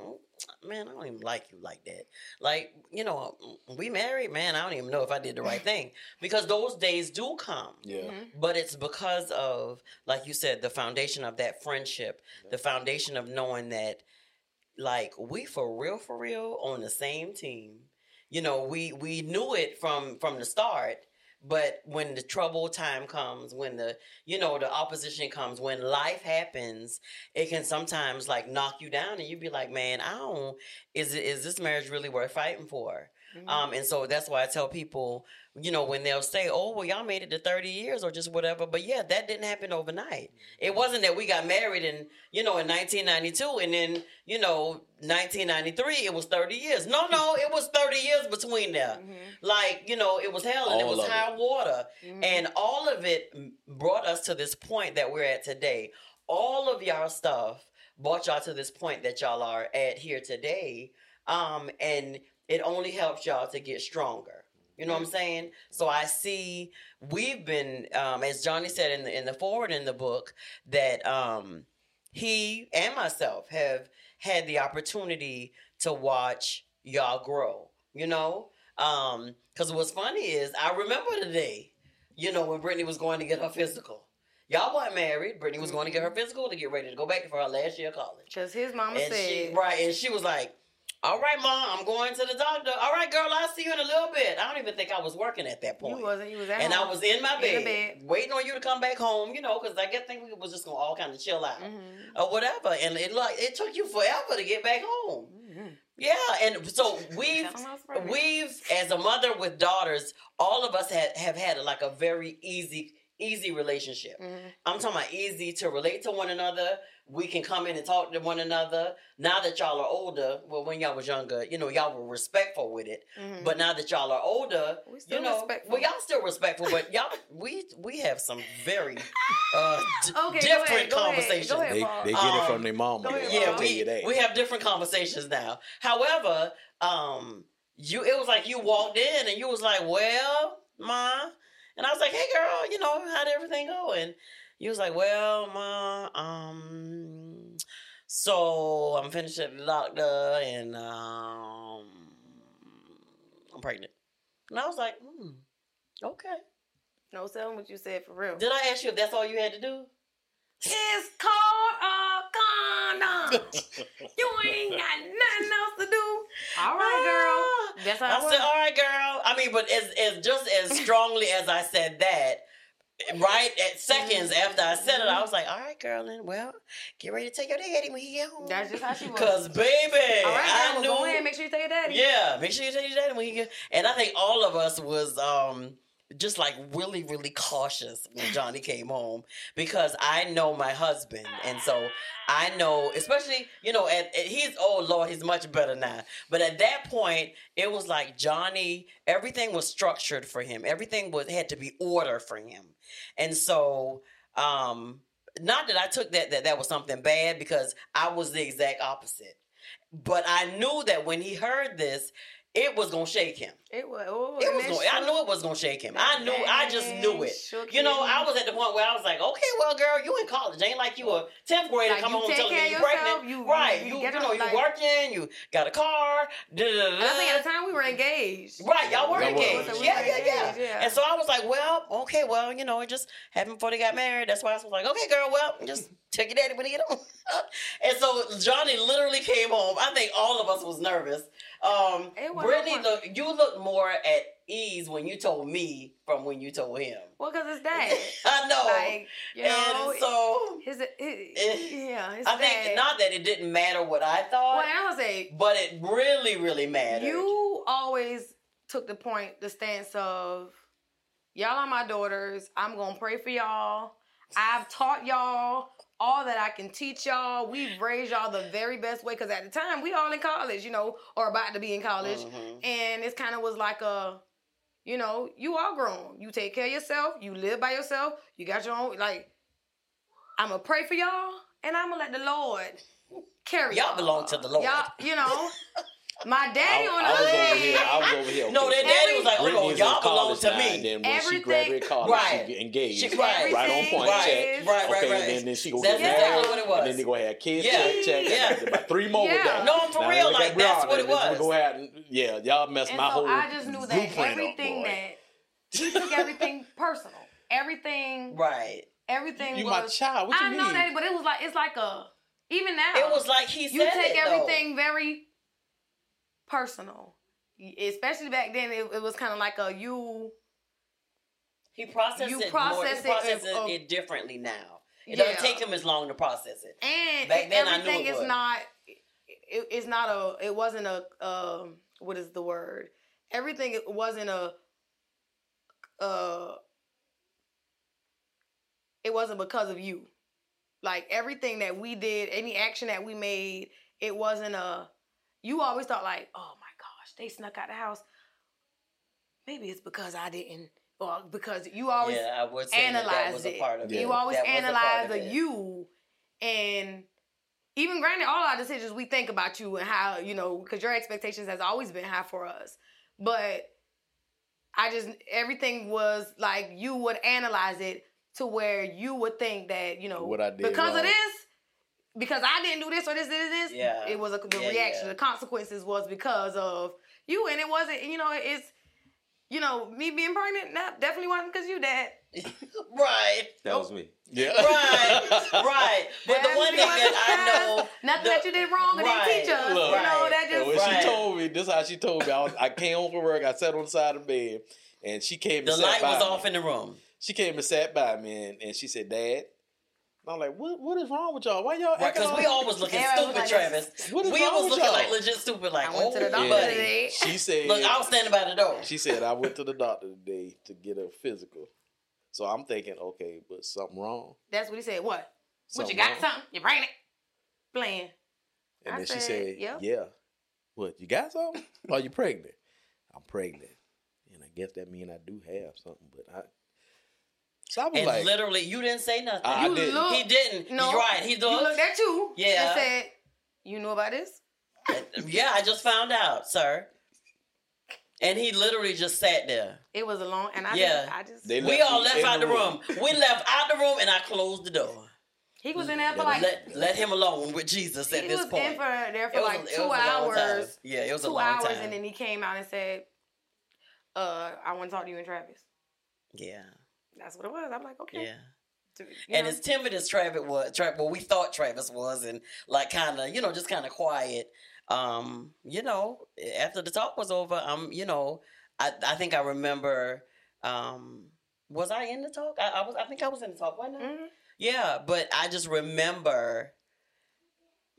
man, I don't even like you like that. Like, you know, we married, man, I don't even know if I did the right thing because those days do come. Yeah. Mhm. But it's because of, like you said, the foundation of that friendship, the foundation of knowing that, like, we for real, for real on the same team. You know, we we knew it from from the start, but when the trouble time comes, when the you know the opposition comes, when life happens, it can sometimes like knock you down, and you be like, man, I don't. Is is this marriage really worth fighting for? Mhm. Um, and so that's why I tell people, you know, when they'll say, "Oh, well, y'all made it to thirty years or just whatever," but yeah, that didn't happen overnight. It wasn't that we got married in, you know, in 1992, and then, you know, 1993, it was 30 years. No, no, it was 30 years between there. Mhm. Like, you know, it was hell and All it was of high water, Mhm. and all of it brought us to this point that we're at today. All of y'all stuff brought y'all to this point that y'all are at here today. Um, and it only helps y'all to get stronger. You know what I'm saying? So I see we've been, um, as Johnny said in the in the foreword in the book, that um, he and myself have had the opportunity to watch y'all grow. You know, because what's funny is I remember the day, you know, when Brittany was going to get her physical. Y'all weren't married. Brittany was going to get her physical to get ready to go back for her last year of college. Cause his mama And said, she right, and she was like, "All right, mom, I'm going to the doctor. All right, girl, I'll see you in a little bit." I don't even think I was working at that point. "You wasn't. You was at and home." I was in my bed, the bed. waiting on you to come back home, you know, because I guess think we was just gonna all kind of chill out Mhm. or whatever. And it like it took you forever to get back home. Mhm. Yeah, and so we've Tell 'em I was pregnant. we've as a mother with daughters, all of us have have had like a very easy easy relationship. Mhm. I'm talking about easy to relate to one another. We can come in and talk to one another. Now that y'all are older, well, when y'all was younger, you know, y'all were respectful with it. Mhm. But now that y'all are older, We still you know, respectful. well, y'all still respectful, but y'all, we we have some very uh, d- Okay, go different ahead, go ahead, conversations. go ahead. They, Paul. they get it Um, from their mama. go ahead, yeah, I'll we we have different conversations now. However, um, you it was like you walked in and you was like, "Well, ma," and I was like, "Hey, girl, you know how'd everything go?" And you was like, "Well, ma, um, so I'm finished at the doctor and um, I'm pregnant." And I was like, hmm, "Okay." No telling what you said for real. Did I ask you if that's all you had to do? It's called a condom. you ain't got nothing else to do. All right, girl. That's how I it said, all right, girl. I mean, but as, as just as strongly as I said that, right at seconds after I said it, I was like, all right, girl, then, well, get ready to take your daddy when he get home. That's just how she was. Because, baby, All right, I knew. Go ahead make sure you tell your daddy. yeah, make sure you take your daddy when he get. And I think all of us was um just like really, really cautious when Johnny came home because I know my husband, and so I know, especially you know, at, at he's oh Lord, he's much better now. But at that point, it was like Johnny. Everything was structured for him. Everything was had to be order for him, and so um not that I took that that that was something bad because I was the exact opposite. But I knew that when he heard this, it was gonna shake him. It was. Oh, It was that going. I shook- knew it was gonna shake him. I knew. I just knew it. You know, him. I was at the point where I was like, okay, well, girl, you in college. Ain't like you a tenth grader Like, come you home take telling care me of you yourself, pregnant. you- right? you You, you, get know, you like- working. You got a car. Da, da, da, And I think at the time we were engaged. Right, y'all were Y'all engaged. So we yeah, were yeah, yeah, yeah. And so I was like, well, okay, well, you know, it just happened before they got married. That's why I was like, okay, girl, well, just take your daddy when he get home. and so Johnny literally came home. I think all of us was nervous. Um, It Brittany, look, you looked more at ease when you told me from when you told him. Well, because it's dad. I know. Like, you know, and so his, his, Eh, yeah, his I think not that it didn't matter what I thought, Well, I'm gonna say but it really, really mattered. you always took the point, the stance of y'all are my daughters. I'm gonna pray for y'all. I've taught y'all all that I can teach y'all. We've raised y'all the very best way because at the time we all in college, you know, or about to be in college, Mhm. and it kind of was like a, you know, you all grown. You take care of yourself. You live by yourself. You got your own. Like, I'm gonna pray for y'all, and I'm gonna let the Lord carry Y'all belong to the Lord. Y'all, you know, my daddy I, on the I other hand. I was over here. No, okay, their daddy was like, oh, "Hold Brittany on, is y'all belong college to me." And then when Everything- she graduated college, Right. she engaged. She- right. right on point. was- Check. Right, right, okay, right. and then, then she go That's get married. exactly what it was. And then they go have kids. Yeah. Check, check. Yeah. And about three more with Yeah. that. No, for Now, real, like, that's Brianna, what it and then was. we Go ahead and, yeah, y'all messed and my so whole I just knew that blueprint up, everything boy. that he took everything personal. Everything, Right. everything You was. my child. What you I know mean? that, but it was like it's like a even now. It was like he said you take everything very personal, especially back then. It, it was kind of like a you. He processed You it process more. He processes of- it differently now. It Yeah. doesn't take him as long to process it. and Back then, I knew everything it is not it, it's not a it wasn't a um what is the word everything it wasn't a uh it wasn't because of you like everything that we did any action that we made it wasn't a you always thought like oh my gosh they snuck out the house maybe it's because i didn't or because you always yeah, I would say that, that analyzed a it. part of it. You always That a analyze the you, and even granted, all our decisions we think about you and how you know because your expectations has always been high for us. But I just everything was like you would analyze it to where you would think that you know What I did because of this. Because I didn't do this or this, this, this. Yeah. It was a, the Yeah, reaction. yeah. The consequences was because of you, and it wasn't. You know, it's you know me being pregnant. Nah, definitely wasn't because you, Dad. Right. That was me. Yeah. Right. right. But the one thing that I know. because Nothing the- that you did wrong and Right. didn't teach us. Look. you know, that And just when Right. she told me, this is how she told me. I, was, I came home from work. I sat on the side of the bed, and she came. The and sat light by was me. off in the room. She came and sat by me, and, and she said, "Dad." And I'm like, "What? What is wrong with y'all? Why y'all?" Right, acting because we all- all looking Everybody stupid, was like Travis. What is we wrong was with looking y'all? like legit stupid, like, I went to the oh, doctor buddy. today. She said, Look, I was standing by the door. She said I went to the doctor today to get a physical. So I'm thinking, okay, but something wrong. That's what he said. What? What you got? wrong. Something? You pregnant? playing. And I then she said, said, "Yep." "Yeah, what? You got something? Are you pregnant? I'm pregnant, and I guess that means I do have something. But I, so I was And like, literally, you didn't say nothing. I You didn't. look- he didn't. No, He's right. He You looked. looked at you Yeah. and said, "You know about this." yeah, I just found out, sir. And he literally just sat there. It was a long, and I Yeah. just, I just They We left all left out the the room. We left out the room, and I closed the door. he was in there for like Let let him alone with Jesus at this point. he this was point. in for there for It was like a- two long time. hours. Yeah, it was a Two long hours, time. and then he came out and said, "Uh, I want to talk to you and Travis." yeah, That's what it was. I'm like, okay. yeah. You And know? as timid as Travis was, Tra- well, we thought Travis was, and like kind of, you know, just kind of quiet. Um, you know, after the talk was over, um, you know, I I think I remember. Um, was I in the talk? I, I was. I think I was in the talk. Wasn't I? Mhm. Yeah, but I just remember,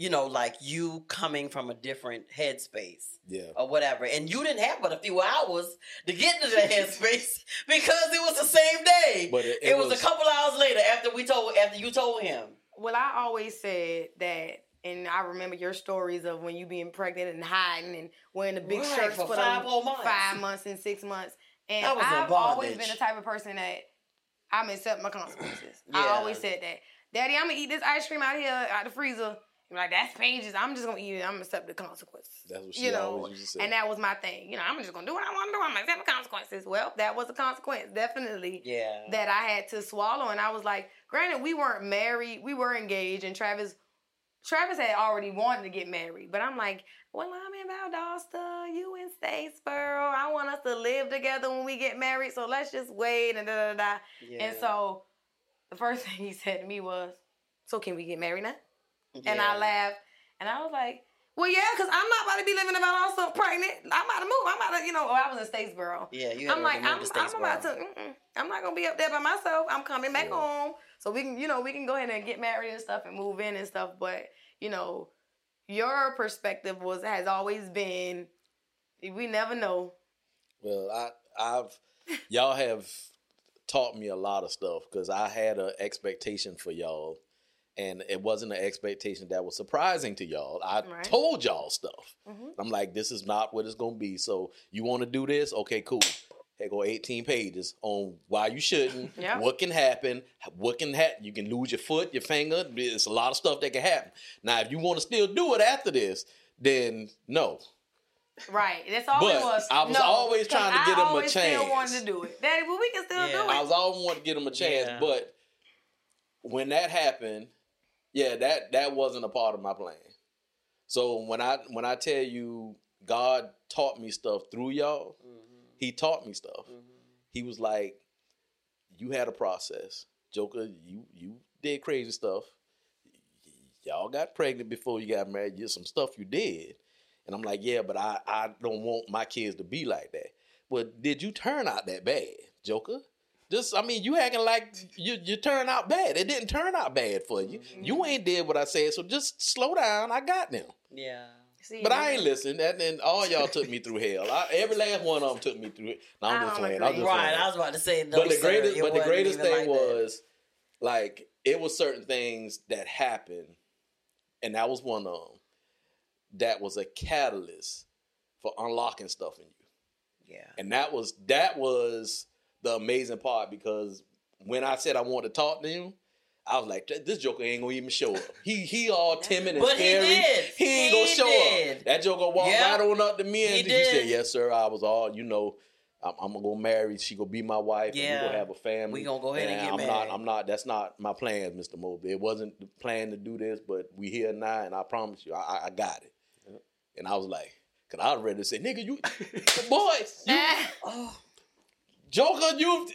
you know, like you coming from a different headspace yeah, or whatever, and you didn't have but a few hours to get to that headspace because it was the same day. but it, it, was, a couple hours later after we told after you told him. Well, I always said that, and I remember your stories of when you being pregnant and hiding and wearing the big Right, shirts for the five whole months. five months and six months. And I was in I've always been the type of person that I'm accepting my consequences. Yeah. I always said that. Daddy, I'm gonna eat this ice cream out here out the freezer. You're like, that's pages. I'm just gonna eat it. I'm gonna accept the consequences. That's what she you know, always used to say. and that was my thing. You know, I'm just gonna do what I want to do. I'm gonna accept the consequences. Well, that was a consequence, definitely Yeah. that I had to swallow. And I was like, granted, we weren't married, we were engaged, and Travis, Travis had already wanted to get married. But I'm like, well, I'm in Valdosta, you in Statesboro. I want us to live together when we get married, so let's just wait and da da da. yeah. And so, the first thing he said to me was, "So can we get married now?" And I laughed, and I was like. Well, yeah, because I'm not about to be living in Valdosta pregnant. I'm about to move. I'm about to, you know, oh, I was in Statesboro. Yeah, you I'm like, I'm, to I'm about to. I'm not gonna be up there by myself. I'm coming back Yeah. home, so we can, you know, we can go ahead and get married and stuff and move in and stuff. But you know, your perspective was has always been, we never know. Well, I, I've y'all have taught me a lot of stuff because I had an expectation for y'all, and it wasn't an expectation that was surprising to y'all. I Right. told y'all stuff. Mhm. I'm like, this is not what it's gonna be. So you want to do this? Okay, cool. Here go 18 pages on why you shouldn't, Yeah. what can happen, what can happen. You can lose your foot, your finger. It's a lot of stuff that can happen. Now, if you want to still do it after this, then no. Right. That's all But it was. I was No, always 'cause trying to I get him a always Still chance. wanted to do it, Daddy. But we can still Yeah. do I was always wanting to get him a chance, Yeah. but when that happened, yeah, that that wasn't a part of my plan. So when I when I tell you God taught me stuff through y'all, mm-hmm. He taught me stuff. Mm-hmm. He was like, "You had a process, Joker. You you did crazy stuff. Y'all got pregnant before you got married. There's some stuff you did." And I'm like, "Yeah, but I I don't want my kids to be like that." But did you turn out that bad, Joker? Just, I mean, you acting like you you turned out bad. It didn't turn out bad for you. Mm-hmm. You ain't did what I said, so just slow down. I got them. Yeah. See, But I ain't listened. And then all y'all took me through hell. I, every last one of them took me through it. No, I'm I just don't playing. I'm just Right. playing. I was about to say no. but the sir, greatest, but the greatest thing like that. was like it was certain things that happened, and that was one of them. That was a catalyst for unlocking stuff in you. Yeah. And that was that was the amazing part because when I said I wanted to talk to him, I was like, this Joker ain't gonna even show up. He he all timid and But scary. did. He ain't He gonna show up. That Joker walked Yeah. right on up to me and He he, said, "Yes, sir. I was all you know. I'm, I'm gonna go marry. She gonna be my wife. Yeah. And we gonna have a family. We gonna go ahead and get I'm married. not. I'm not. That's not my plans, Mister Mobley. It wasn't the plan to do this, but we here now, and I promise you, I, I- I got it. And I was like, cause I was ready to say, nigga, you, boys, you, Oh. Joker, you.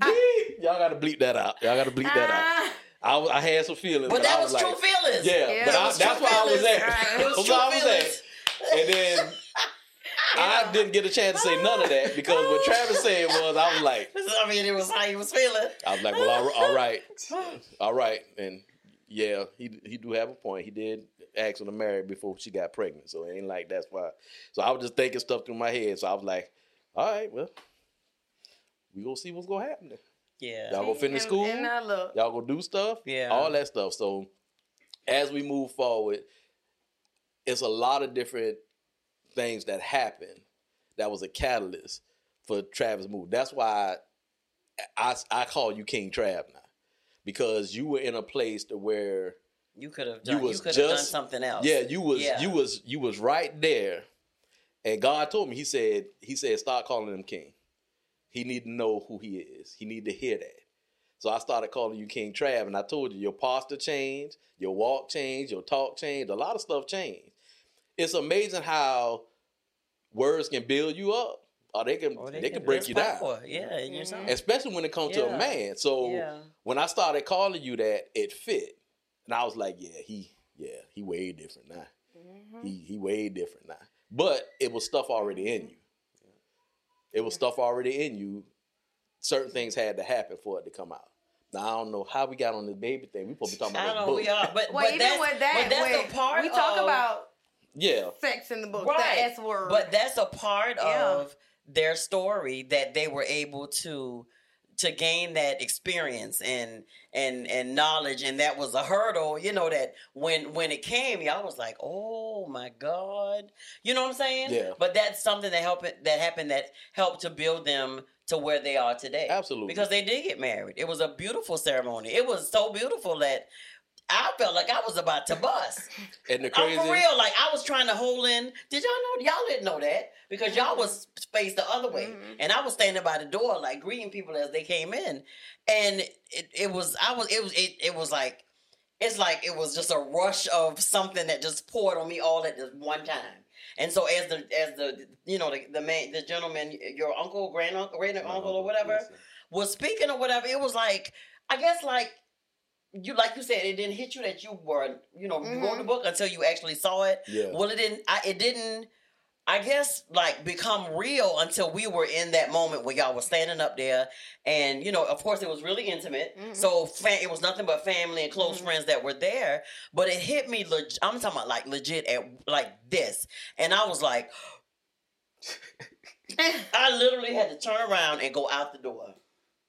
bleep. Y'all gotta bleep that out. Y'all gotta bleep that out. Ah, I, was- I had some feelings, But that I was, was true like, feelings. yeah, Yeah, but I, that's why I was at. It was That's true I was at. And then I didn't get a chance to say none of that because what Travis said was, I was like, I mean, it was how he was feeling. I was like, well, all, all right, all right, and yeah, he he do have a point. He did ask her to marry before she got pregnant, so it ain't like that's why. So I was just thinking stuff through my head. So I was like, all right, well, we gonna see what's gonna happen. There. Yeah. Y'all gonna finish and- school? And now look, Y'all gonna do stuff, Yeah. all that stuff. So as we move forward, it's a lot of different things that happened that was a catalyst for Travis move. That's why I, I, I call you King Trav now because you were in a place to where You could have You done. You, was could have done just- something else. yeah you was Yeah. you was you was right there, and God told me He said He said start calling him King. He need to know who he is. He need to hear that. So I started calling you King Trav, and I told you your posture changed, your walk changed, your talk changed, a lot of stuff changed. It's amazing how words can build you up, or they can Or they, can break there's you down. power, Yeah, in yourself. Especially when it comes to a man. So Yeah. when I started calling you that, it fit, and I was like, yeah, he, yeah, he way different now. Mm-hmm. He he way different now. But it was stuff already in you. It was stuff already in you. Certain things had to happen for it to come out. Now I don't know how we got on this baby thing. We probably to be talking I about don't know. book. We are, but, Well, but even that's, with that, but that's when a part. we talk of, about Yeah, sex in the book, right, the S word. But that's a part Yeah. of their story that they were able to to gain that experience and and and knowledge and that was a hurdle you know that when when it came y'all was like oh my god. You know what i'm saying? Yeah. but that's something that helped that happened that helped to build them to where they are today. Absolutely. because they did get married. It was a beautiful ceremony. It was so beautiful that I felt like I was about to bust. and the I'm crazy. for real. Like I was trying to hold in. Did y'all know? Y'all didn't know that because y'all was spaced the other way, Mhm. and I was standing by the door, like greeting people as they came in, and it, it was I was it was it, it was like it's like it was just a rush of something that just poured on me all at this one time. And so as the as the you know the the man the gentleman your uncle grand uncle great uncle or whatever was speaking or whatever, it was like I guess like you like you said, it didn't hit you that you were you know you wrote the book until you actually saw it. Yeah. Well, it didn't. I, it didn't. I guess like become real until we were in that moment where y'all were standing up there, and you know, of course, it was really intimate. Mhm. So fa- it was nothing but family and close Mhm. friends that were there. But it hit me. Leg- I'm talking about like legit at like this, and I was like, I literally had to turn around and go out the door.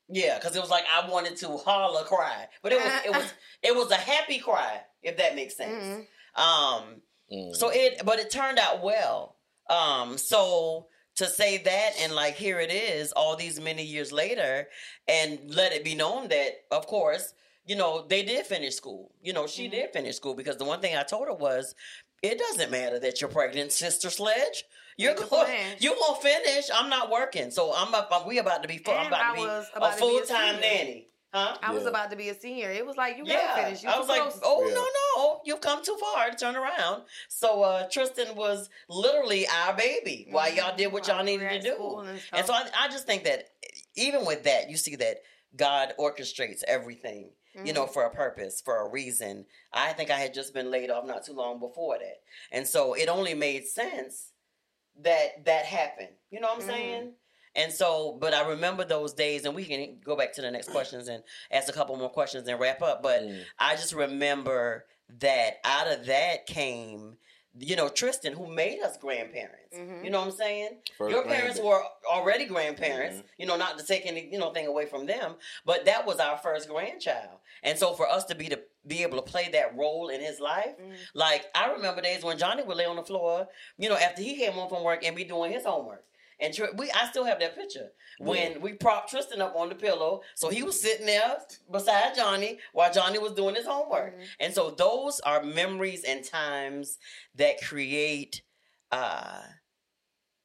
Yeah, because it was like I wanted to holler, cry, but it was it was it was a happy cry, if that makes sense. Mhm. Um, Mm. so it, but it turned out well. Um, so to say that and like here it is, all these many years later, and let it be known that, of course, you know they did finish school. You know she Mhm. did finish school because the one thing I told her was, it doesn't matter that you're pregnant, sister sledge. You're Good going, you gonna finish. I'm not working, so I'm up. I'm, we about to be. full- I'm And about I to be was about to be a full time senior. nanny. Huh? I was about to be a senior. It was like you yeah, gotta finish. You I was like, supposed- oh Yeah. no, no, you've come too far to turn around. So uh, Tristan was literally our baby while y'all did what y'all needed to do. and And so. I, I just think that even with that, you see that God orchestrates everything, you know, for a purpose, for a reason. I think I had just been laid off not too long before that. And so it only made sense that that happened. You know what I'm Mhm. saying? And so, but I remember those days, and we can go back to the next questions and ask a couple more questions and wrap up. But Mm. I just remember that out of that came, you know, Tristan, who made us grandparents. Mhm. You know what I'm saying? First Your parents were already grandparents. Mm-hmm. You know, not to take any you know thing away from them, but that was our first grandchild. And so for us to be to be able to play that role in his life, Mhm. like I remember days when Johnny would lay on the floor, you know, after he came home from work and be doing his homework. And Tr- we, I still have that picture when we propped Tristan up on the pillow, so he was sitting there beside Johnny while Johnny was doing his homework. Mhm. And so those are memories and times that create uh,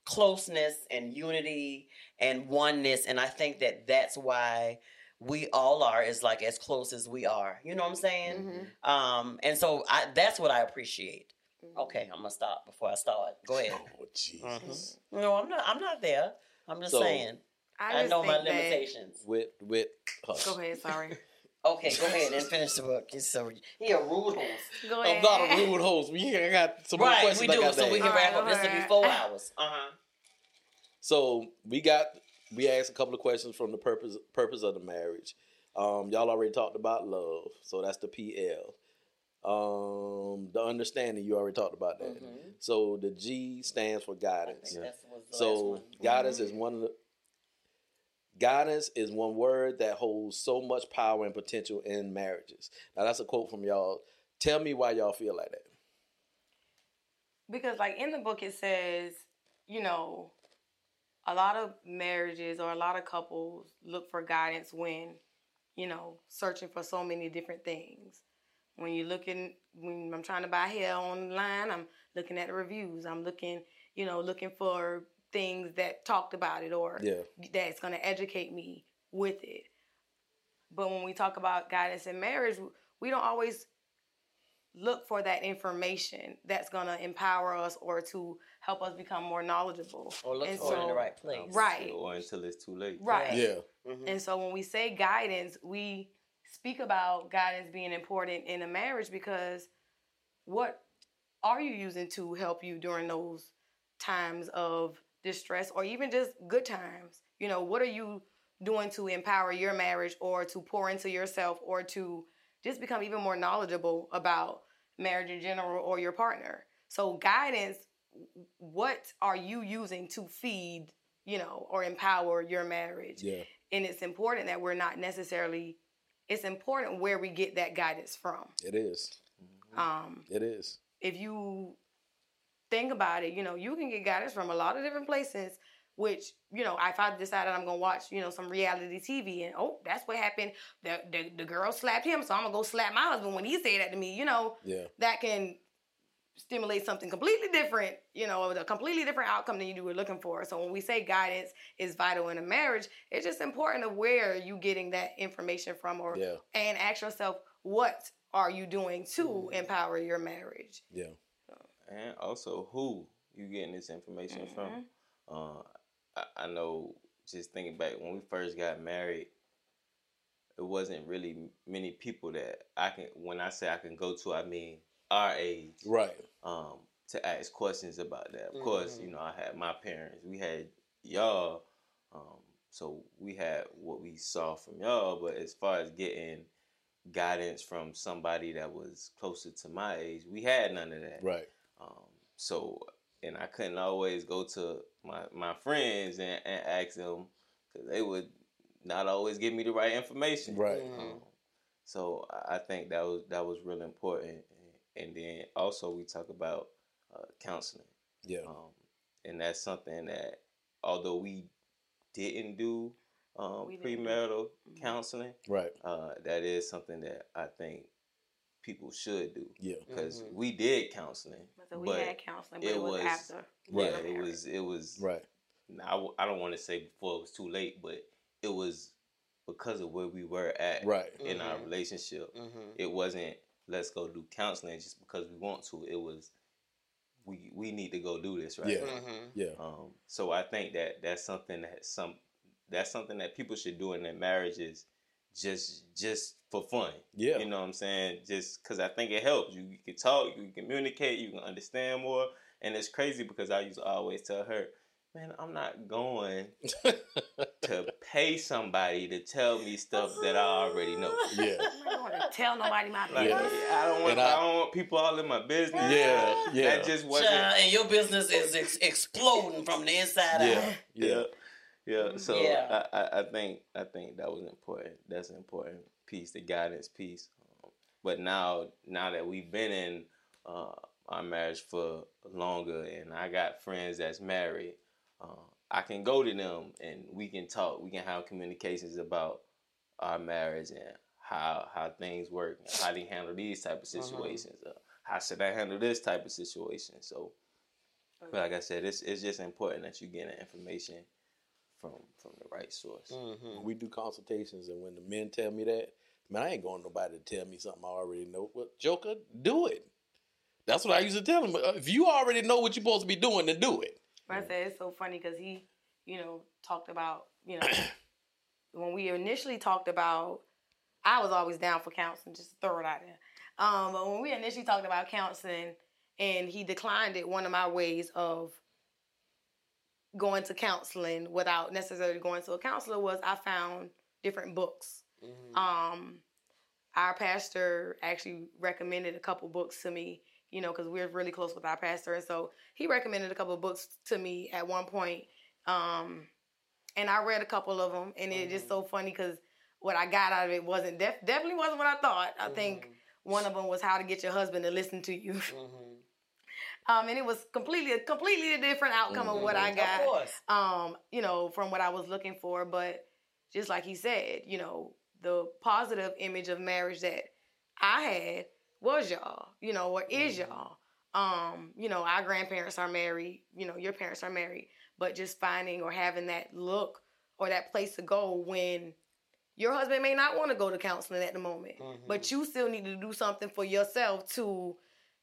closeness and unity and oneness. And I think that that's why we all are is like as close as we are. You know what I'm saying? Mhm. Um, and so I, that's what I appreciate. Mhm. Okay, I'm gonna stop before I start. Go ahead. Oh Jesus. No, I'm not. I'm not there. I'm just So- saying. I, just know my limitations. With with hush. Go ahead. Sorry. Okay, go ahead and finish the book. He's so he a rude host. Go I'm ahead. not a rude host. We I got some more Right, questions. we I do. got So we can wrap Alright, up. This will be four hours. Uh huh. So we got we asked a couple of questions from the purpose purpose of the marriage. Um, y'all already talked about love, so that's the PL. Um, the understanding you already talked about that. Mhm. So the G stands for I guidance. think that was the last So one. guidance is one of the guidance is one word that holds so much power and potential in marriages. Now that's a quote from y'all Tell me why y'all feel like that. Because like in the book it says, you know, a lot of marriages or a lot of couples look for guidance when, you know, searching for so many different things. When you're looking when I'm trying to buy hair online, I'm looking at the reviews. I'm looking, you know, looking for things that talked about it or Yeah. that's going to educate me with it. But when we talk about guidance in marriage, we don't always look for that information that's going to empower us or to help us become more knowledgeable. Or look And for it in the right place. Right. Or until it's too late. Right. Yeah. Mhm. And so when we say guidance, we speak about guidance being important in a marriage because what are you using to help you during those times of distress or even just good times? You know, what are you doing to empower your marriage or to pour into yourself or to just become even more knowledgeable about marriage in general or your partner? So guidance what are you using to feed, you know, or empower your marriage? Yeah. and it's important that we're not necessarily it's important where we get that guidance from It is. um It is. if you think about it you know you can get guidance from a lot of different places which you know if i decided i'm gonna watch you know some reality tv and oh that's what happened the, the, the girl slapped him so i'm gonna go slap my husband when he said that to me you know Yeah. that can stimulate something completely different, you know, a completely different outcome than you were looking for. So when we say guidance is vital in a marriage, it's just important of where you getting that information from or Yeah. and ask yourself what are you doing to empower your marriage? Yeah. and also who you getting this information from. Uh, I, I know, just thinking back when we first got married, it wasn't really many people that I can. When I say I can go to, I mean our age, Right. um, to ask questions about that. Of course, Mhm. you know I had my parents, we had y'all, um, so we had what we saw from y'all. But as far as getting guidance from somebody that was closer to my age, we had none of that. Right. Um, so, and I couldn't always go to my, my friends and, and ask them because they would not always give me the right information. Right. Um, so I I think that was that was really important. And then also we talk about uh, counseling, Yeah. um, and that's something that although we didn't do um, We didn't. premarital Mhm. counseling, Right. uh, that is something that I think people should do Yeah. because Mhm. we did counseling. So we But had counseling, but it it, was, was- after. Right. Yeah, it was it was. Right. I, w- I don't want to say before it was too late, but it was because of where we were at Right. in our Mhm. relationship. Mhm. It wasn't let's go do counseling just because we want to. It was we we need to go do this right. Yeah. now. Mhm. Yeah. Um, so I think that that's something that some that's something that people should do in their marriages, just just for fun. Yeah. You know what I'm saying? Just because I think it helps. You, you can talk, you can communicate, you can understand more. And it's crazy because I used to always tell her, man, I'm not going to pay somebody to tell me stuff that I already know. yeah. I'm not going to tell nobody my Like, yeah. I don't want I, I- don't want people all in my business. Yeah, yeah. That just wasn't Child, and your business is ex- exploding from the inside Yeah. out. Yeah. yeah. So Yeah. I, I, I think I think that was important. That's an important piece, the guidance piece. Um, but now now that we've been in uh, our marriage for longer, and I got friends that's married, uh, I can go to them and we can talk. We can have communications about our marriage and how how things work, how they handle these type of situations. Uh, how should I handle this type of situation? So, but like I said, it's it's just important that you get the information from from the right source. Mhm. When we do consultations and when the men tell me that, man, I ain't going nobody to tell me something I already know. Well, Joker, do it. That's what I used to tell him. If you already know what you're supposed to be doing, then do it. I said it's so funny because he, you know, talked about, you know, when we initially talked about, I was always down for counseling, just throw it out there. Um, but when we initially talked about counseling and he declined it, one of my ways of going to counseling without necessarily going to a counselor was I found different books. Mhm. Um, our pastor actually recommended a couple books to me, you know, because we're really close with our pastor, and so he recommended a couple books to me at one point. Um, and I read a couple of them, and it's just so funny because what I got out of it wasn't def- definitely wasn't what I thought. I think One of them was how to get your husband to listen to you. Mm-hmm. Um, and it was completely, a completely a different outcome of what I Of got. course. Um, you know, from what I was looking for. But just like he said, you know, the positive image of marriage that I had was y'all, you know, or is Mhm. y'all. Um, you know, our grandparents are married, you know, your parents are married, but just finding or having that look or that place to go when your husband may not want to go to counseling at the moment, Mhm. but you still need to do something for yourself to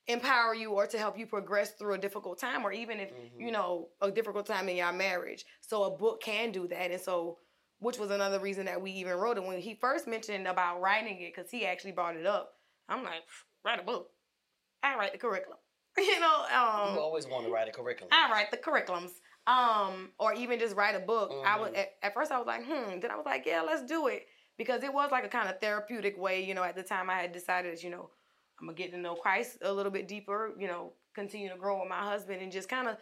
empower you or to help you progress through a difficult time or even if Mhm. you know a difficult time in your marriage so a book can do that and so which was another reason that we even wrote it when he first mentioned about writing it because he actually brought it up i'm like write a book i write the curriculum you know um you always want to write a curriculum. I write the curriculums. Um, or even just write a book. I was at, at first I was like, hmm. Then I was like, yeah, let's do it because it was like a kind of therapeutic way. You know, at the time I had decided, you know, I'm gonna get to know Christ a little bit deeper. You know, continue to grow with my husband and just kind of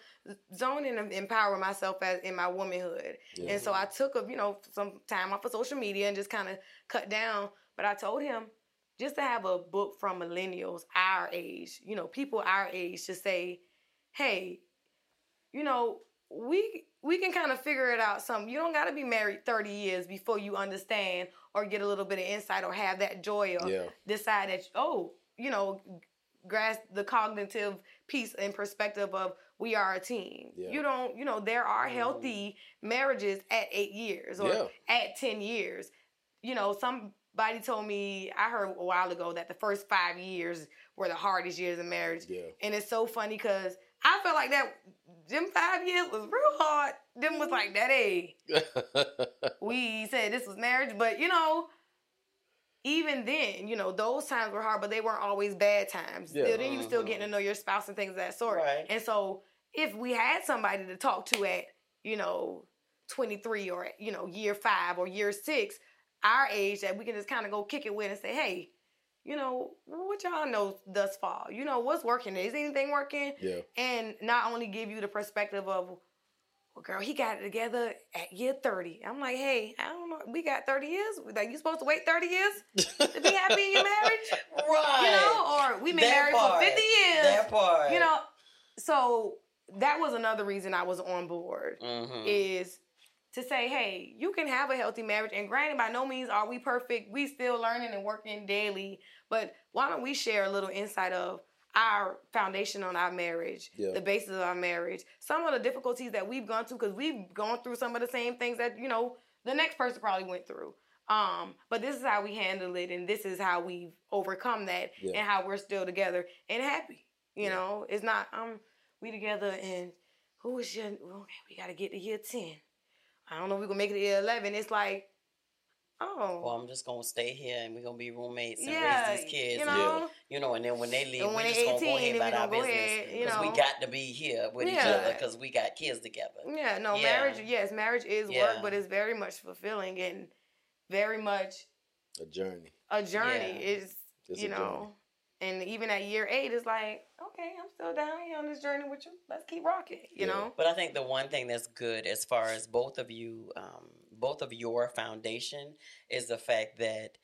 zone in and empower myself as in my womanhood. Yeah. And so I took a, you know, some time off of social media and just kind of cut down. But I told him just to have a book from millennials our age, you know, people our age to say, hey, you know, we we can kind of figure it out some. You don't got to be married 30 years before you understand or get a little bit of insight or have that joy or Yeah. decide that oh, you know, grasp the cognitive piece and perspective of we are a team. Yeah. You don't, you know, there are healthy mm-hmm. marriages at 8 years or Yeah. at 10 years. You know, somebody told me I heard a while ago that the first 5 years were the hardest years of marriage. Yeah. And it's so funny because I felt like that them five years was real hard. Them was like that hey, we said this was marriage, but you know, even then, you know, those times were hard, but they weren't always bad times. Yeah. Still, then you still getting to mm-hmm. know your spouse and things of that sort. Right. And so if we had somebody to talk to at, you know, 23 or you know, year five or year six, our age that we can just kind of go kick it with and say, hey, you know, what y'all know thus far? You know, what's working? Is anything working? yeah. and not only give you the perspective of, well, girl, he got it together at year 30. I'm like, hey, I don't know. We got 30 years. Like, you supposed to wait 30 years to be happy in your marriage? right. You know, or we been That married part. for 50 years. That part. You know, so that was another reason I was on board Mhm. is to say, hey, you can have a healthy marriage. And granted, by no means are we perfect. We still learning and working daily. But why don't we share a little insight of our foundation on our marriage, Yeah. the basis of our marriage, some of the difficulties that we've gone through because we've gone through some of the same things that you know the next person probably went through. Um, but this is how we handle it, and this is how we've overcome that, Yeah. and how we're still together and happy. You Yeah. know, it's not um we together and who is your okay, we gotta get to year ten. I don't know if we're gonna make it to year eleven. It's like, oh Well, I'm just gonna stay here and we're gonna be roommates and yeah, raise these kids. you and, know, you know, and then when they leave, we're just gonna go ahead about our business ahead, you because we got to be here with each other because we got kids together. yeah, no, Yeah. marriage. Yes, marriage is work, but it's very much fulfilling and very much A journey. a journey. Yeah. It's, It's you a know, and even at year eight, it's like, okay, I'm still down here on this journey with you. Let's keep rocking. You Yeah. know. But I think the one thing that's good as far as both of you, um, both of your foundation is the fact that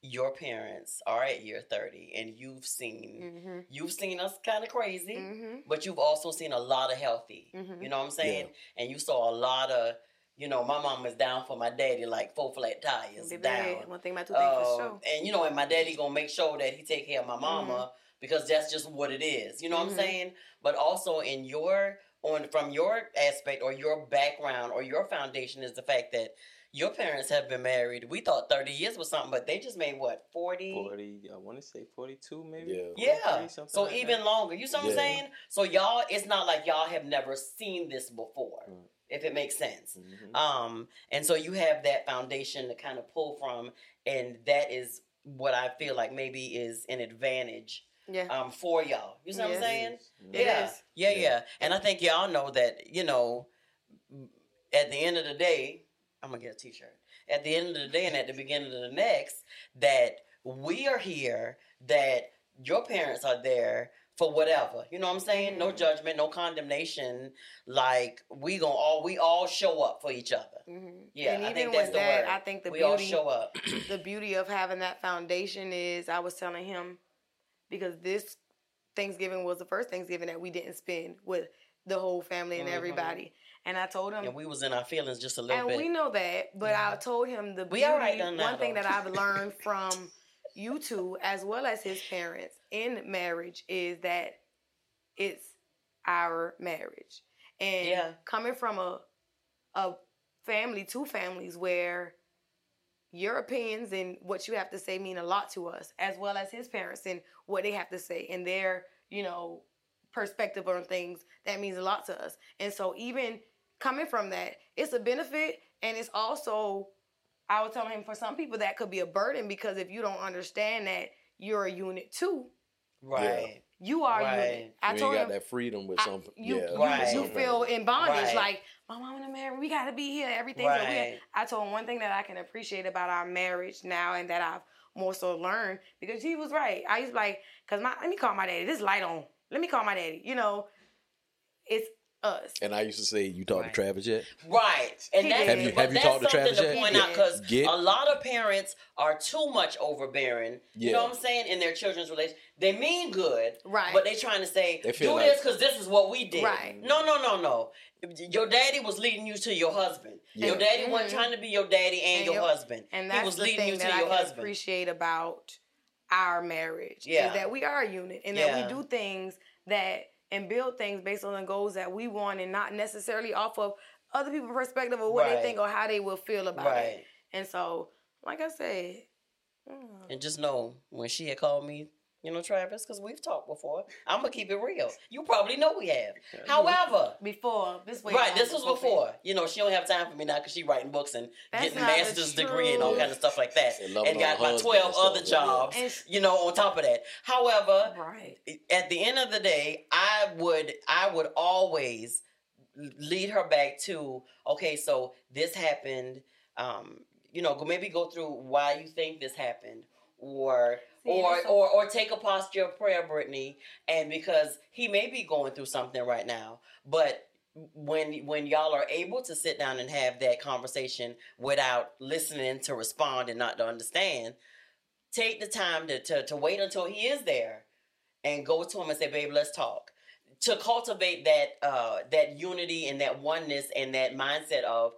your parents are at year 30 and you've seen Mm-hmm. you've seen us kind of crazy Mm-hmm. but you've also seen a lot of healthy Mhm. you know what i'm saying and you saw a lot of you know my mom is down for my daddy like four flat tires down One thing about two things for um, sure. and you know, and my daddy gonna make sure that he take care of my mama because that's just what it is. You know what. I'm saying? But also in your on from your aspect or your background or your foundation is the fact that your parents have been married. We thought 30 years was something, but they just made what 40. 40, I want to say 42 maybe. Yeah. Yeah, something so like even that. longer. You see what I'm saying? So y'all, it's not like y'all have never seen this before, Right. if it makes sense. Mhm. Um, and so you have that foundation to kind of pull from, and that is what I feel like maybe is an advantage Yeah. um for y'all. You see what I'm saying? Yeah. yeah, Yeah. yeah, And I think y'all know that, you know, at the end of the day, I'm gonna get a t shirt. At the end of the day and at the beginning of the next, that we are here, that your parents are there for whatever. You know what I'm saying? No Mhm. judgment, no condemnation. Like we gonna all we all show up for each other. Mm-hmm. Yeah, and I even think with that's the that, word. I think the we all show up. the beauty of having that foundation is, I was telling him because this Thanksgiving was the first Thanksgiving that we didn't spend with the whole family and Mhm. everybody. And I told him And we was in our feelings just a little and bit. And we know that, but I told him the beauty, right one thing that I've learned from you two as well as his parents in marriage is that it's our marriage. And Yeah. coming from a a family, two families where your opinions and what you have to say mean a lot to us, as well as his parents and what they have to say and their, you know, perspective on things, that means a lot to us. And so even coming from that, it's a benefit and it's also I was telling him for some people that could be a burden because if you don't understand that you're a unit too, right. you are Right. unit. I you told got him that freedom with I- some. you, yeah, you, Right. you feel in bondage, Right. like my mom and the married, we gotta be here. Everything's Right. weird. I told him one thing that I can appreciate about our marriage now, and that I've more so learned because he was right. I used to like, cause my let me call my daddy. This light on. Let me call my daddy. You know, it's us. And I used to say, "You talked Right. to Travis yet?" Right. And He that's. Have you- have you talked to something Travis to yet? point out because Get- a lot of parents are too much overbearing. You know what I'm saying? In their children's relation, they mean good, Right. But they trying to say They do feel this because this is what we did. Right. No, no, no, no. Your daddy was leading you to your husband. Your Yeah. daddy wasn't Mhm. trying to be your daddy and, And your, your- husband. And he was the leading thing you to that your can husband. appreciate about our marriage Yeah. is that we are a unit and Yeah. that we do things that and build things based on the goals that we want and not necessarily off of other people's perspective or what Right. they think or how they will feel about Right. it. And so, like I said, And just know when she had called me, you know, Travis, because we've talked before. I'm gonna keep it real. You probably know we have. However, before this way, right, this was before. You know, she don't have time for me now because she writing books and That's getting a not the master's degree and all kind of stuff like that, And and got about twelve other jobs. And sh- You know, on top of that. However, Right. at the end of the day, I would I would always lead her back to okay, so this happened. Um, you know, maybe go through why you think this happened, or See, or or or take a posture of prayer, Brittany, and because he may be going through something right now, but when when y'all are able to sit down and have that conversation without listening to respond and not to understand, take the time to, to, to wait until he is there and go to him and say, babe, let's talk. To cultivate that uh, that unity and that oneness and that mindset of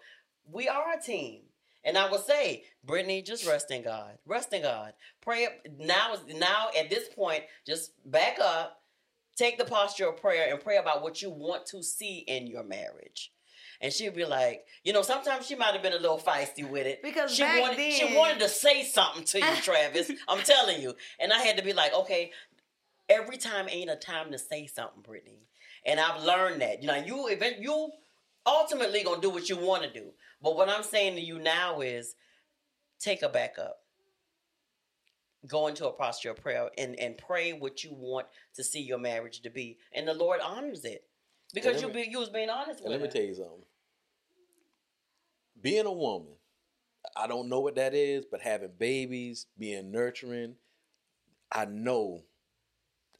we are a team. And I will say, Brittany, just rest in God. Rest in God. Pray now is now at this point, just back up, take the posture of prayer and pray about what you want to see in your marriage. And she'd be like, you know, sometimes she might have been a little feisty with it. Because she wanted she wanted to say something to you, Travis. I'm telling you. And I had to be like, okay, every time ain't a time to say something, Brittany. And I've learned that. You know, you event you ultimately gonna do what you want to do. But what I'm saying to you now is take a backup. Go into a posture of prayer and, and pray what you want to see your marriage to be. And the Lord honors it. Because you be you was being honest with let me tell you something. Being a woman, I don't know what that is, but having babies, being nurturing, I know,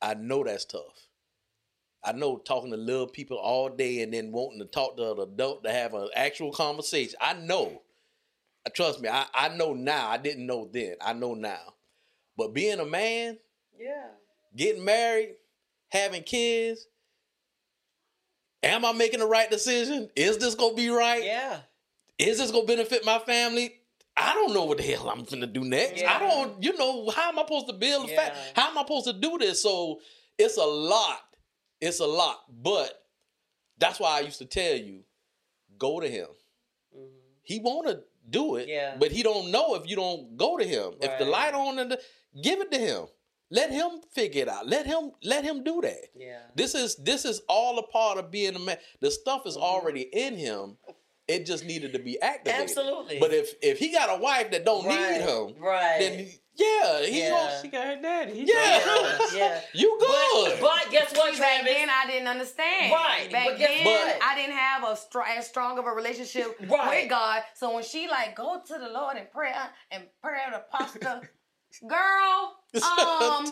I know that's tough. I know talking to little people all day and then wanting to talk to an adult to have an actual conversation. I know. Uh, Trust me, I, I know now. I didn't know then. I know now. But being a man, Yeah. getting married, having kids, am I making the right decision? Is this gonna be right? Yeah. Is this gonna benefit my family? I don't know what the hell I'm gonna do next. Yeah. I don't, you know, how am I supposed to build a Yeah. fa- How am I supposed to do this? So it's a lot. It's a lot. But that's why I used to tell you, go to him. Mhm. He wanna do it, Yeah. but he don't know if you don't go to him. If the light on and the, give it to him. Let him figure it out. Let him let him do that. Yeah. This is this is all a part of being a man. The stuff is already in him. It just needed to be activated. Absolutely. But if if he got a wife that don't Right. need him, Right. then he- yeah, he Yeah. gonna She got her daddy. He Yeah. yeah. you good. But, but guess what, Back then, I didn't understand. Right, Back but guess then, what? I didn't have a str- as strong of a relationship Right. with God. So when she like go to the Lord in prayer and prayer the pastor, girl, um,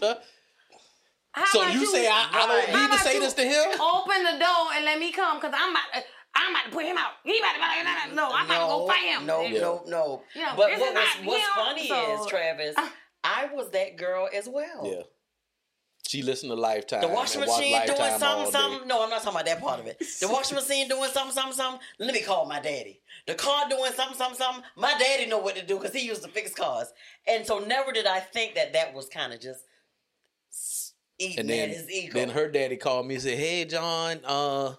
how so about you say I, I Right. don't How need to say you this to him? open the door and let me come because I'm about to, I'm about to put him out. He about to no, I'm about to go fight him. No, Yeah. no, no. You know, but this what is was, what's him, funny so- is, Travis, I was that girl as well. Yeah. She listened to Lifetime. The washing machine doing Lifetime all something, something. No, I'm not talking about that part of it. The washing machine doing something, something, something. Let me call my daddy. The car doing something, something, something. My daddy know what to do because he used to fix cars. And so never did I think that that was kind of just eating And then, at his ego. then her daddy called me and said, "Hey, John, uh,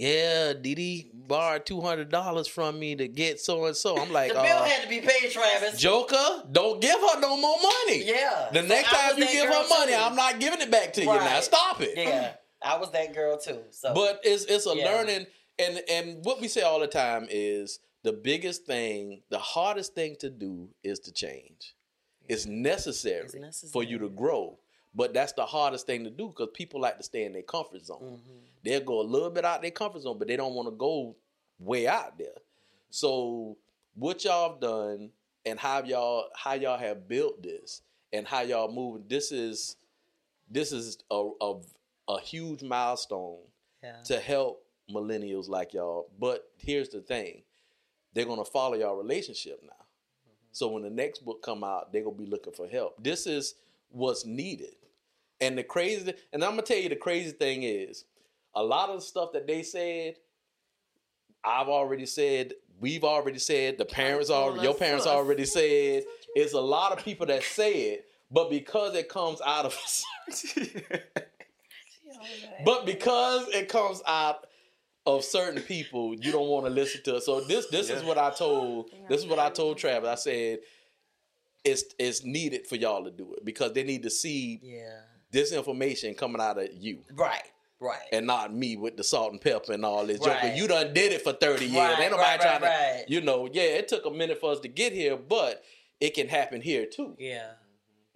yeah, Didi borrowed two hundred dollars from me to get so and so." I'm like, the bill uh, had to be paid, Travis. Joker, don't give her no more money. yeah. The So next time you give her money, too. I'm not giving it back to you. Now stop it. Yeah, I was that girl too. So, But it's it's a Yeah. learning and and what we say all the time is the biggest thing, the hardest thing to do is to change. It's necessary, It's necessary. for you to grow. But that's the hardest thing to do because people like to stay in their comfort zone. Mhm. They'll go a little bit out their comfort zone, but they don't want to go way out there. So what y'all have done and how y'all how y'all have built this and how y'all moving, this is this is a a, a huge milestone yeah. to help millennials like y'all. But here's the thing: they're gonna follow y'all relationship now. So when the next book come out, they're gonna be looking for help. This is what's needed. And the crazy, and I'm gonna tell you the crazy thing is, a lot of the stuff that they said, I've already said, we've already said, the parents Pull already, your parents to already said. It's a lot of people that say it, but because it comes out of But because it comes out of certain people, you don't want to listen to it. So this this is what I told this is what I told Travis. I said it's it's needed for y'all to do it because they need to see Yeah. this information coming out of you Right. Right. and not me with the salt and pepper and all this. Right. you done did it for 30 years. Right, Ain't nobody right, trying right, to you know, yeah, it took a minute for us to get here, but it can happen here too. yeah.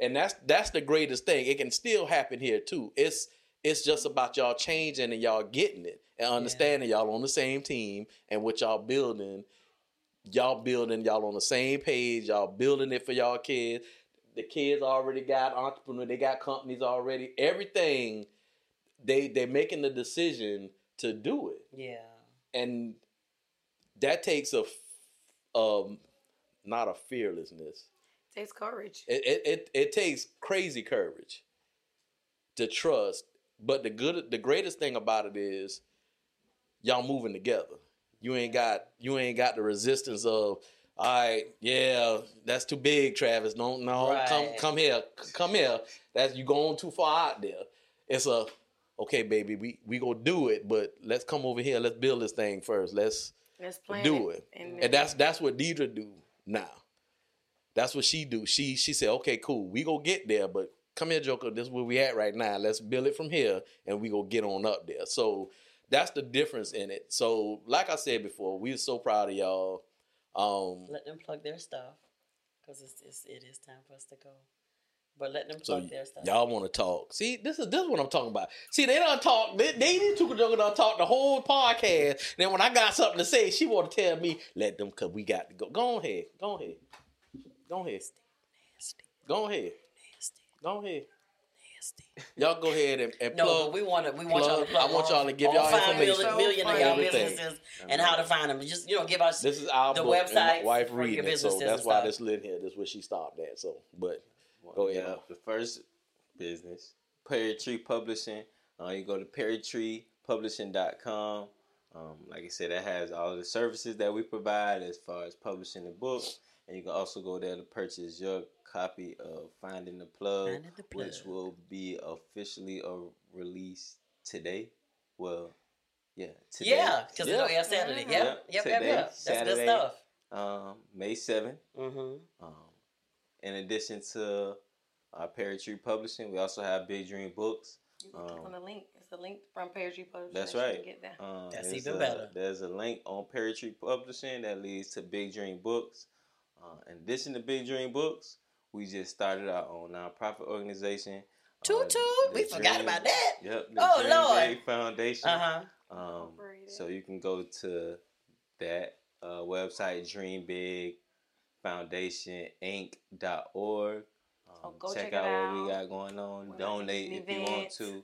And that's that's the greatest thing. It can still happen here too. It's it's just about y'all changing and y'all getting it and understanding y'all on the same team and what y'all building. Y'all building y'all on the same page. Y'all building it for y'all kids. The kids already got entrepreneur. They got companies already. Everything they they're making the decision to do it, Yeah. and that takes a um not a fearlessness It Takes courage. it, it, it, it takes crazy courage to trust. But the good the greatest thing about it is y'all moving together. You ain't got you ain't got the resistance of all right, yeah, that's too big, Travis. No, no, come Right. come here. Come here. That's you going too far out there. It's a okay, baby, we we gonna do it, but let's come over here. Let's build this thing first. Let's Let's plan do it. it. And, And that's that's what Deidre do now. That's what she do. She she said, okay, cool, we go get there, but come here, Joker. This is where we at right now. Let's build it from here, and we go get on up there. So that's the difference in it. So like I said before, we're so proud of y'all. Um, Let them plug their stuff because it's, it's it is time for us to go. But let them so plug their stuff. y'all want to talk? See, this is this is what I'm talking about. See, they don't talk. They, they Joker done talk the whole podcast. Then when I got something to say, she want to tell me, let them, cause we got to go. Go ahead. Go ahead. Go ahead. Nasty, Go ahead. nasty, Go ahead. Nasty. Y'all go ahead and, and No, plug. but we want to. We want y'all to plug- plug. I want y'all to give all y'all five information. million, million of y'all businesses and how to find them. Just you know, give us this is our the website wife reading it, so that's why this lit here. This is where she stopped at. So, but Well, Go ahead, yeah, the first business, Perry Tree Publishing. Uh, you go to perrytreepublishing.com. Um, like I said, that has all of the services that we provide as far as publishing the book. And you can also go there to purchase your copy of Finding the Plug, Finding the which will be officially uh, released today. Well, yeah, today. yeah, because Yeah. it'll air Saturday. Mhm. Yep, Yeah, yep, yep, today, yep. That's good stuff. Um, May 7th. Mm-hmm. Um, in addition to our Perry Tree Publishing, we also have Big Dream Books. You can click Um, on the link. It's a link from Pear Publishing. That's right. can Get that. Um, That's even a- better. There's a link on Perry Tree Publishing that leads to Big Dream Books. Uh, in addition to Big Dream Books, we just started our own nonprofit organization. Toot uh, toot. the We forgot about that. Yep. The Oh, Dream Lord. Big Foundation. Uh huh. Um, so you can go to that uh, website, Dream Big Foundation Inc.org. Um, So go check, check it out, what we got going on. We're Donate if you want to.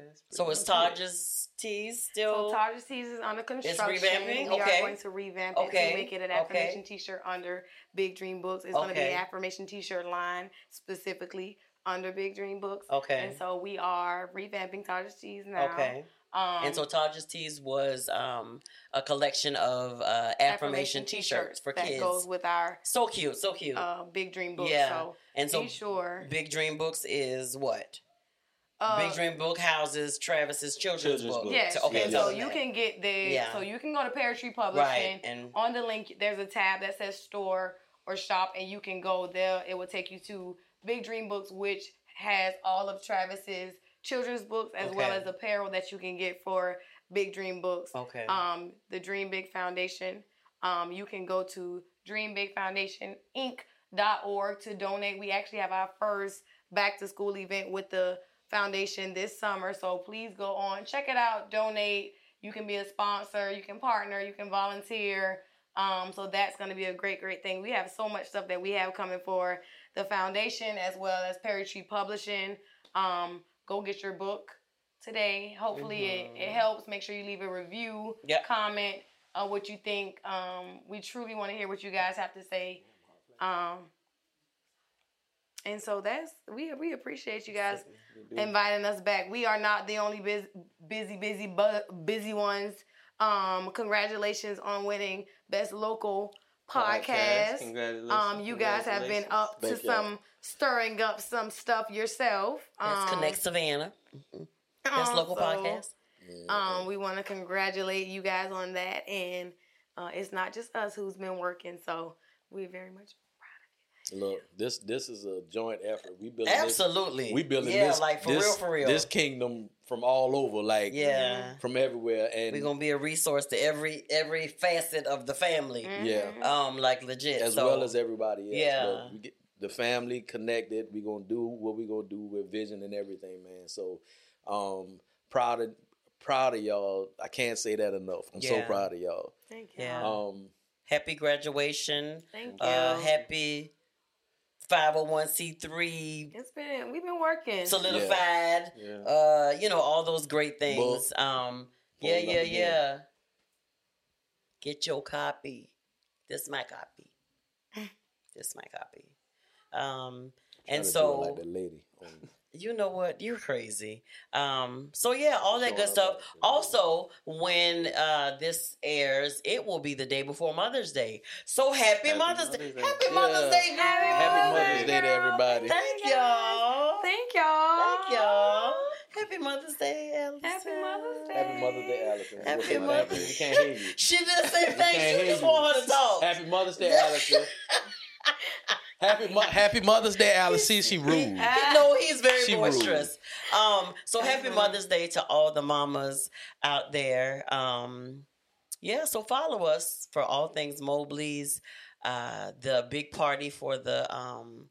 And I think that's So pretty is much. Taj's Tees still? So Taj's Tees is under construction. It's revamping? We Okay. are going to revamp Okay. it to make it an Okay. affirmation T-shirt under Big Dream Books. It's going to be an affirmation T-shirt line specifically under Big Dream Books. Okay. And so we are revamping Taja's Tees now. Okay. Um, and so Taja's Tees was um, a collection of uh, affirmation, T-shirts for that kids. goes with our so cute, so cute. uh, Big Dream Books. Yeah. So and so be sure. Big Dream Books is what? Uh, Big Dream Book houses Travis's children's, Children's book. book. Yes. So- okay, and tell so you can get there. Yeah. So you can go to Perry Tree Publishing. right and On the link, there's a tab that says store or shop, and you can go there. It will take you to Big Dream Books, which has all of Travis's children's books as well as apparel that you can get for Big Dream Books. okay. Um, the Dream Big Foundation. Um, you can go to Dream Big Foundation Inc.org to donate. We actually have our first back to school event with the foundation this summer. So please go on, check it out, donate. You can be a sponsor, you can partner, you can volunteer. Um, so that's going to be a great, great thing. We have so much stuff that we have coming for the foundation as well as Perry Tree Publishing. Um, go get your book today. Hopefully it, it helps. Make sure you leave a review, Yep. comment uh, what you think. Um, we truly want to hear what you guys have to say. Um, and so that's we we appreciate you guys inviting us back. We are not the only busy, busy, busy, bu- busy ones. Um, congratulations on winning best local podcast. Congratulations. Um, you guys have been up to y'all. some stirring up some stuff yourself. That's Um, Connect Savannah. That's um, local so, podcast. Um, we want to congratulate you guys on that, and uh, it's not just us who's been working. So we're very much Look, this this is a joint effort. We building Absolutely. This, we building yeah, this like for this, real, for real. This kingdom from all over, like yeah. from everywhere, and We're gonna be a resource to every every facet of the family. yeah, Um, like legit. as so, well as everybody else. Yeah. We get the family connected. We're gonna do what we're gonna do with vision and everything, man. So um proud of proud of y'all. I can't say that enough. I'm so proud of y'all. Thank you. Yeah. Um happy graduation. Thank you. Uh, happy 501c3 It's been we've been working. solidified. Yeah. Uh, you know all those great things. Book. Um, yeah, Pulling up yeah, again. yeah. Get your copy. This my copy. this my copy. Um, and trying to do so like that lady. Um, you know what? You're crazy. Um, so yeah, all that good stuff. Also, when uh this airs, it will be the day before Mother's Day. So happy, Happy Mother's Day. Mother's Day. Happy Yeah. Mother's Day, girl. Happy Mother's Day to everybody. Thank y'all. Thank y'all. Thank y'all. Happy Mother's Day, Allison. Happy Mother's Day. Happy Mother's Day, Allison. Happy Mother's- Allison? We can't hear you. She didn't say can't thanks. She just you. want her to talk. Happy Mother's Day, Allison. Happy Mo- Happy Mother's Day, Allison. She rude. no, he's very She rude. boisterous. Um, so happy Mhm. Mother's Day to all the mamas out there. Um, yeah, so follow us for all things Mobley's, uh, the big party for the um,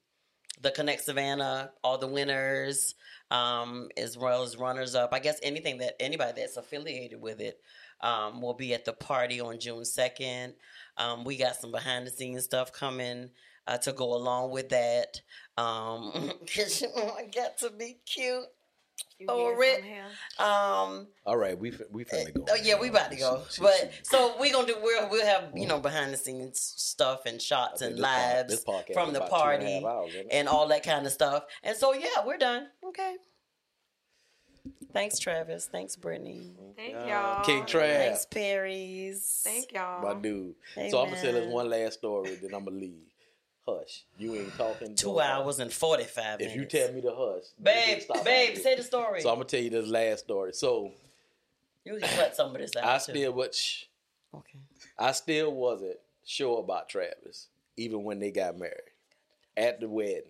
the Connect Savannah, all the winners, um, as well as runners up. I guess anything that anybody that's affiliated with it um, will be at the party on June second. Um, we got some behind the scenes stuff coming uh, to go along with that. Um, cause you know I got to be cute. You Oh, hear Rick. from him? Um, All right, we fin- we finna go. oh yeah, we about to go. She- she- But so we gonna do. We'll we'll have you know behind the scenes stuff and shots and this lives from the about and party half hours, isn't it? and all that kind of stuff. And so yeah, we're done. Okay. Thanks, Travis. Thanks, Brittany. Thank y'all. King Trav, Thanks, Perry's. Thank y'all. my dude. So I'm gonna tell us one last story, then I'm gonna leave. Hush, you ain't talking. Two don't hours and forty five If you tell me to hush, babe, babe, say the story. So I'm gonna tell you this last story. So you can cut some of this out. I too. still what shh, okay. I still wasn't sure about Travis, even when they got married at the wedding.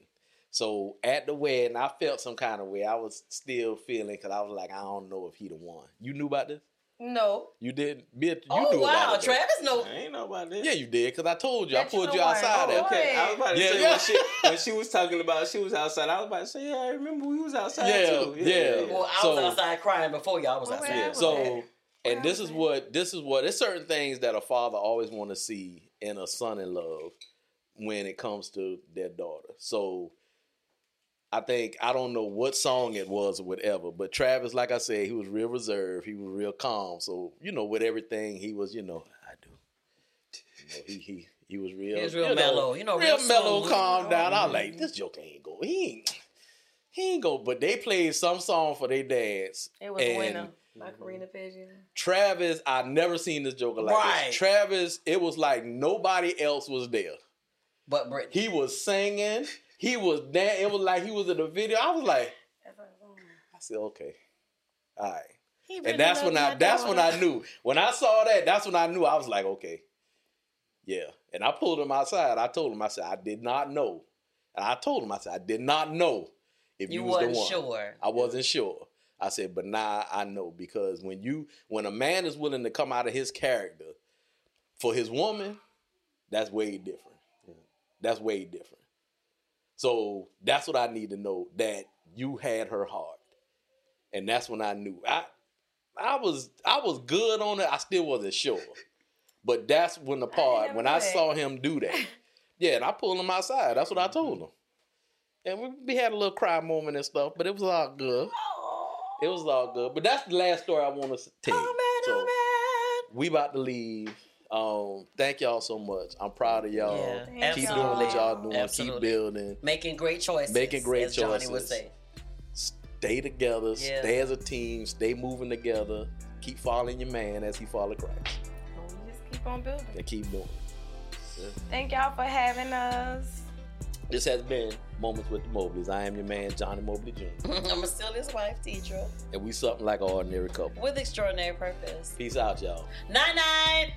So at the wedding, I felt some kind of way. I was still feeling because I was like, I don't know if he the one. You knew about this? No. You did? You oh knew wow, about it. though. Travis know. I ain't know about this. Yeah, you did because I told you. I That you pulled know you outside. Oh, there. Okay, I was about to Yeah, say yeah. when she when she was talking about she was outside. I was about to say, yeah, I remember we was outside Yeah, too. yeah. yeah. Well, I So- was outside crying before y'all was outside. yeah. So, and this is what this is what there's certain things that a father always want to see in a son in love when it comes to their daughter. So, I think I don't know what song it was or whatever, but Travis, like I said, he was real reserved. He was real calm. So, you know, with everything, he was, you know, I do. You know, he he he was real. He was real you know, mellow. You know, real, real mellow, smooth. calm oh, down. I was like this joke ain't go. He ain't. he ain't go. But they played some song for their dance. It was a and winner. Like mm-hmm. Karina Page. Travis, I never seen this joker like Right. this. Travis, it was like nobody else was there. But Brittany. He was singing. He was dan It was like he was in the video. I was like, I said, okay, all right. Really And that's when I that's when I knew. When I saw that, that's when I knew. I was like, okay, yeah. And I pulled him outside. I told him, I said, I did not know. And I told him, I said, I did not know if you, You was the one. sure. I wasn't sure. I said, but now I know because when you when a man is willing to come out of his character for his woman, that's way different. That's way different. So that's what I need to know that you had her heart, and that's when I knew. I I was I was good on it. I still wasn't sure, but that's when the part never when I saw him do that. Yeah, and I pulled him outside. That's what I told him. And we, we had a little cry moment and stuff, but it was all good. It was all good. But that's the last story I want to tell you. Oh man, oh, So, oh we about to leave. Um, thank y'all so much. I'm proud of y'all. Yeah, Keep y'all. doing what y'all doing. Absolutely. Keep building. Making great choices. Making great as Johnny would choices. say. Stay together. Yeah. Stay as a team. Stay moving together. Keep following your man as he follow Christ. We just keep on building. And keep doing. it. Thank y'all for having us. This has been Moments with the Mobleys. I am your man, Johnny Mobley Jr. I'm still his wife, Deidre, And we something like an ordinary couple. with extraordinary purpose. Peace out, y'all. Night night.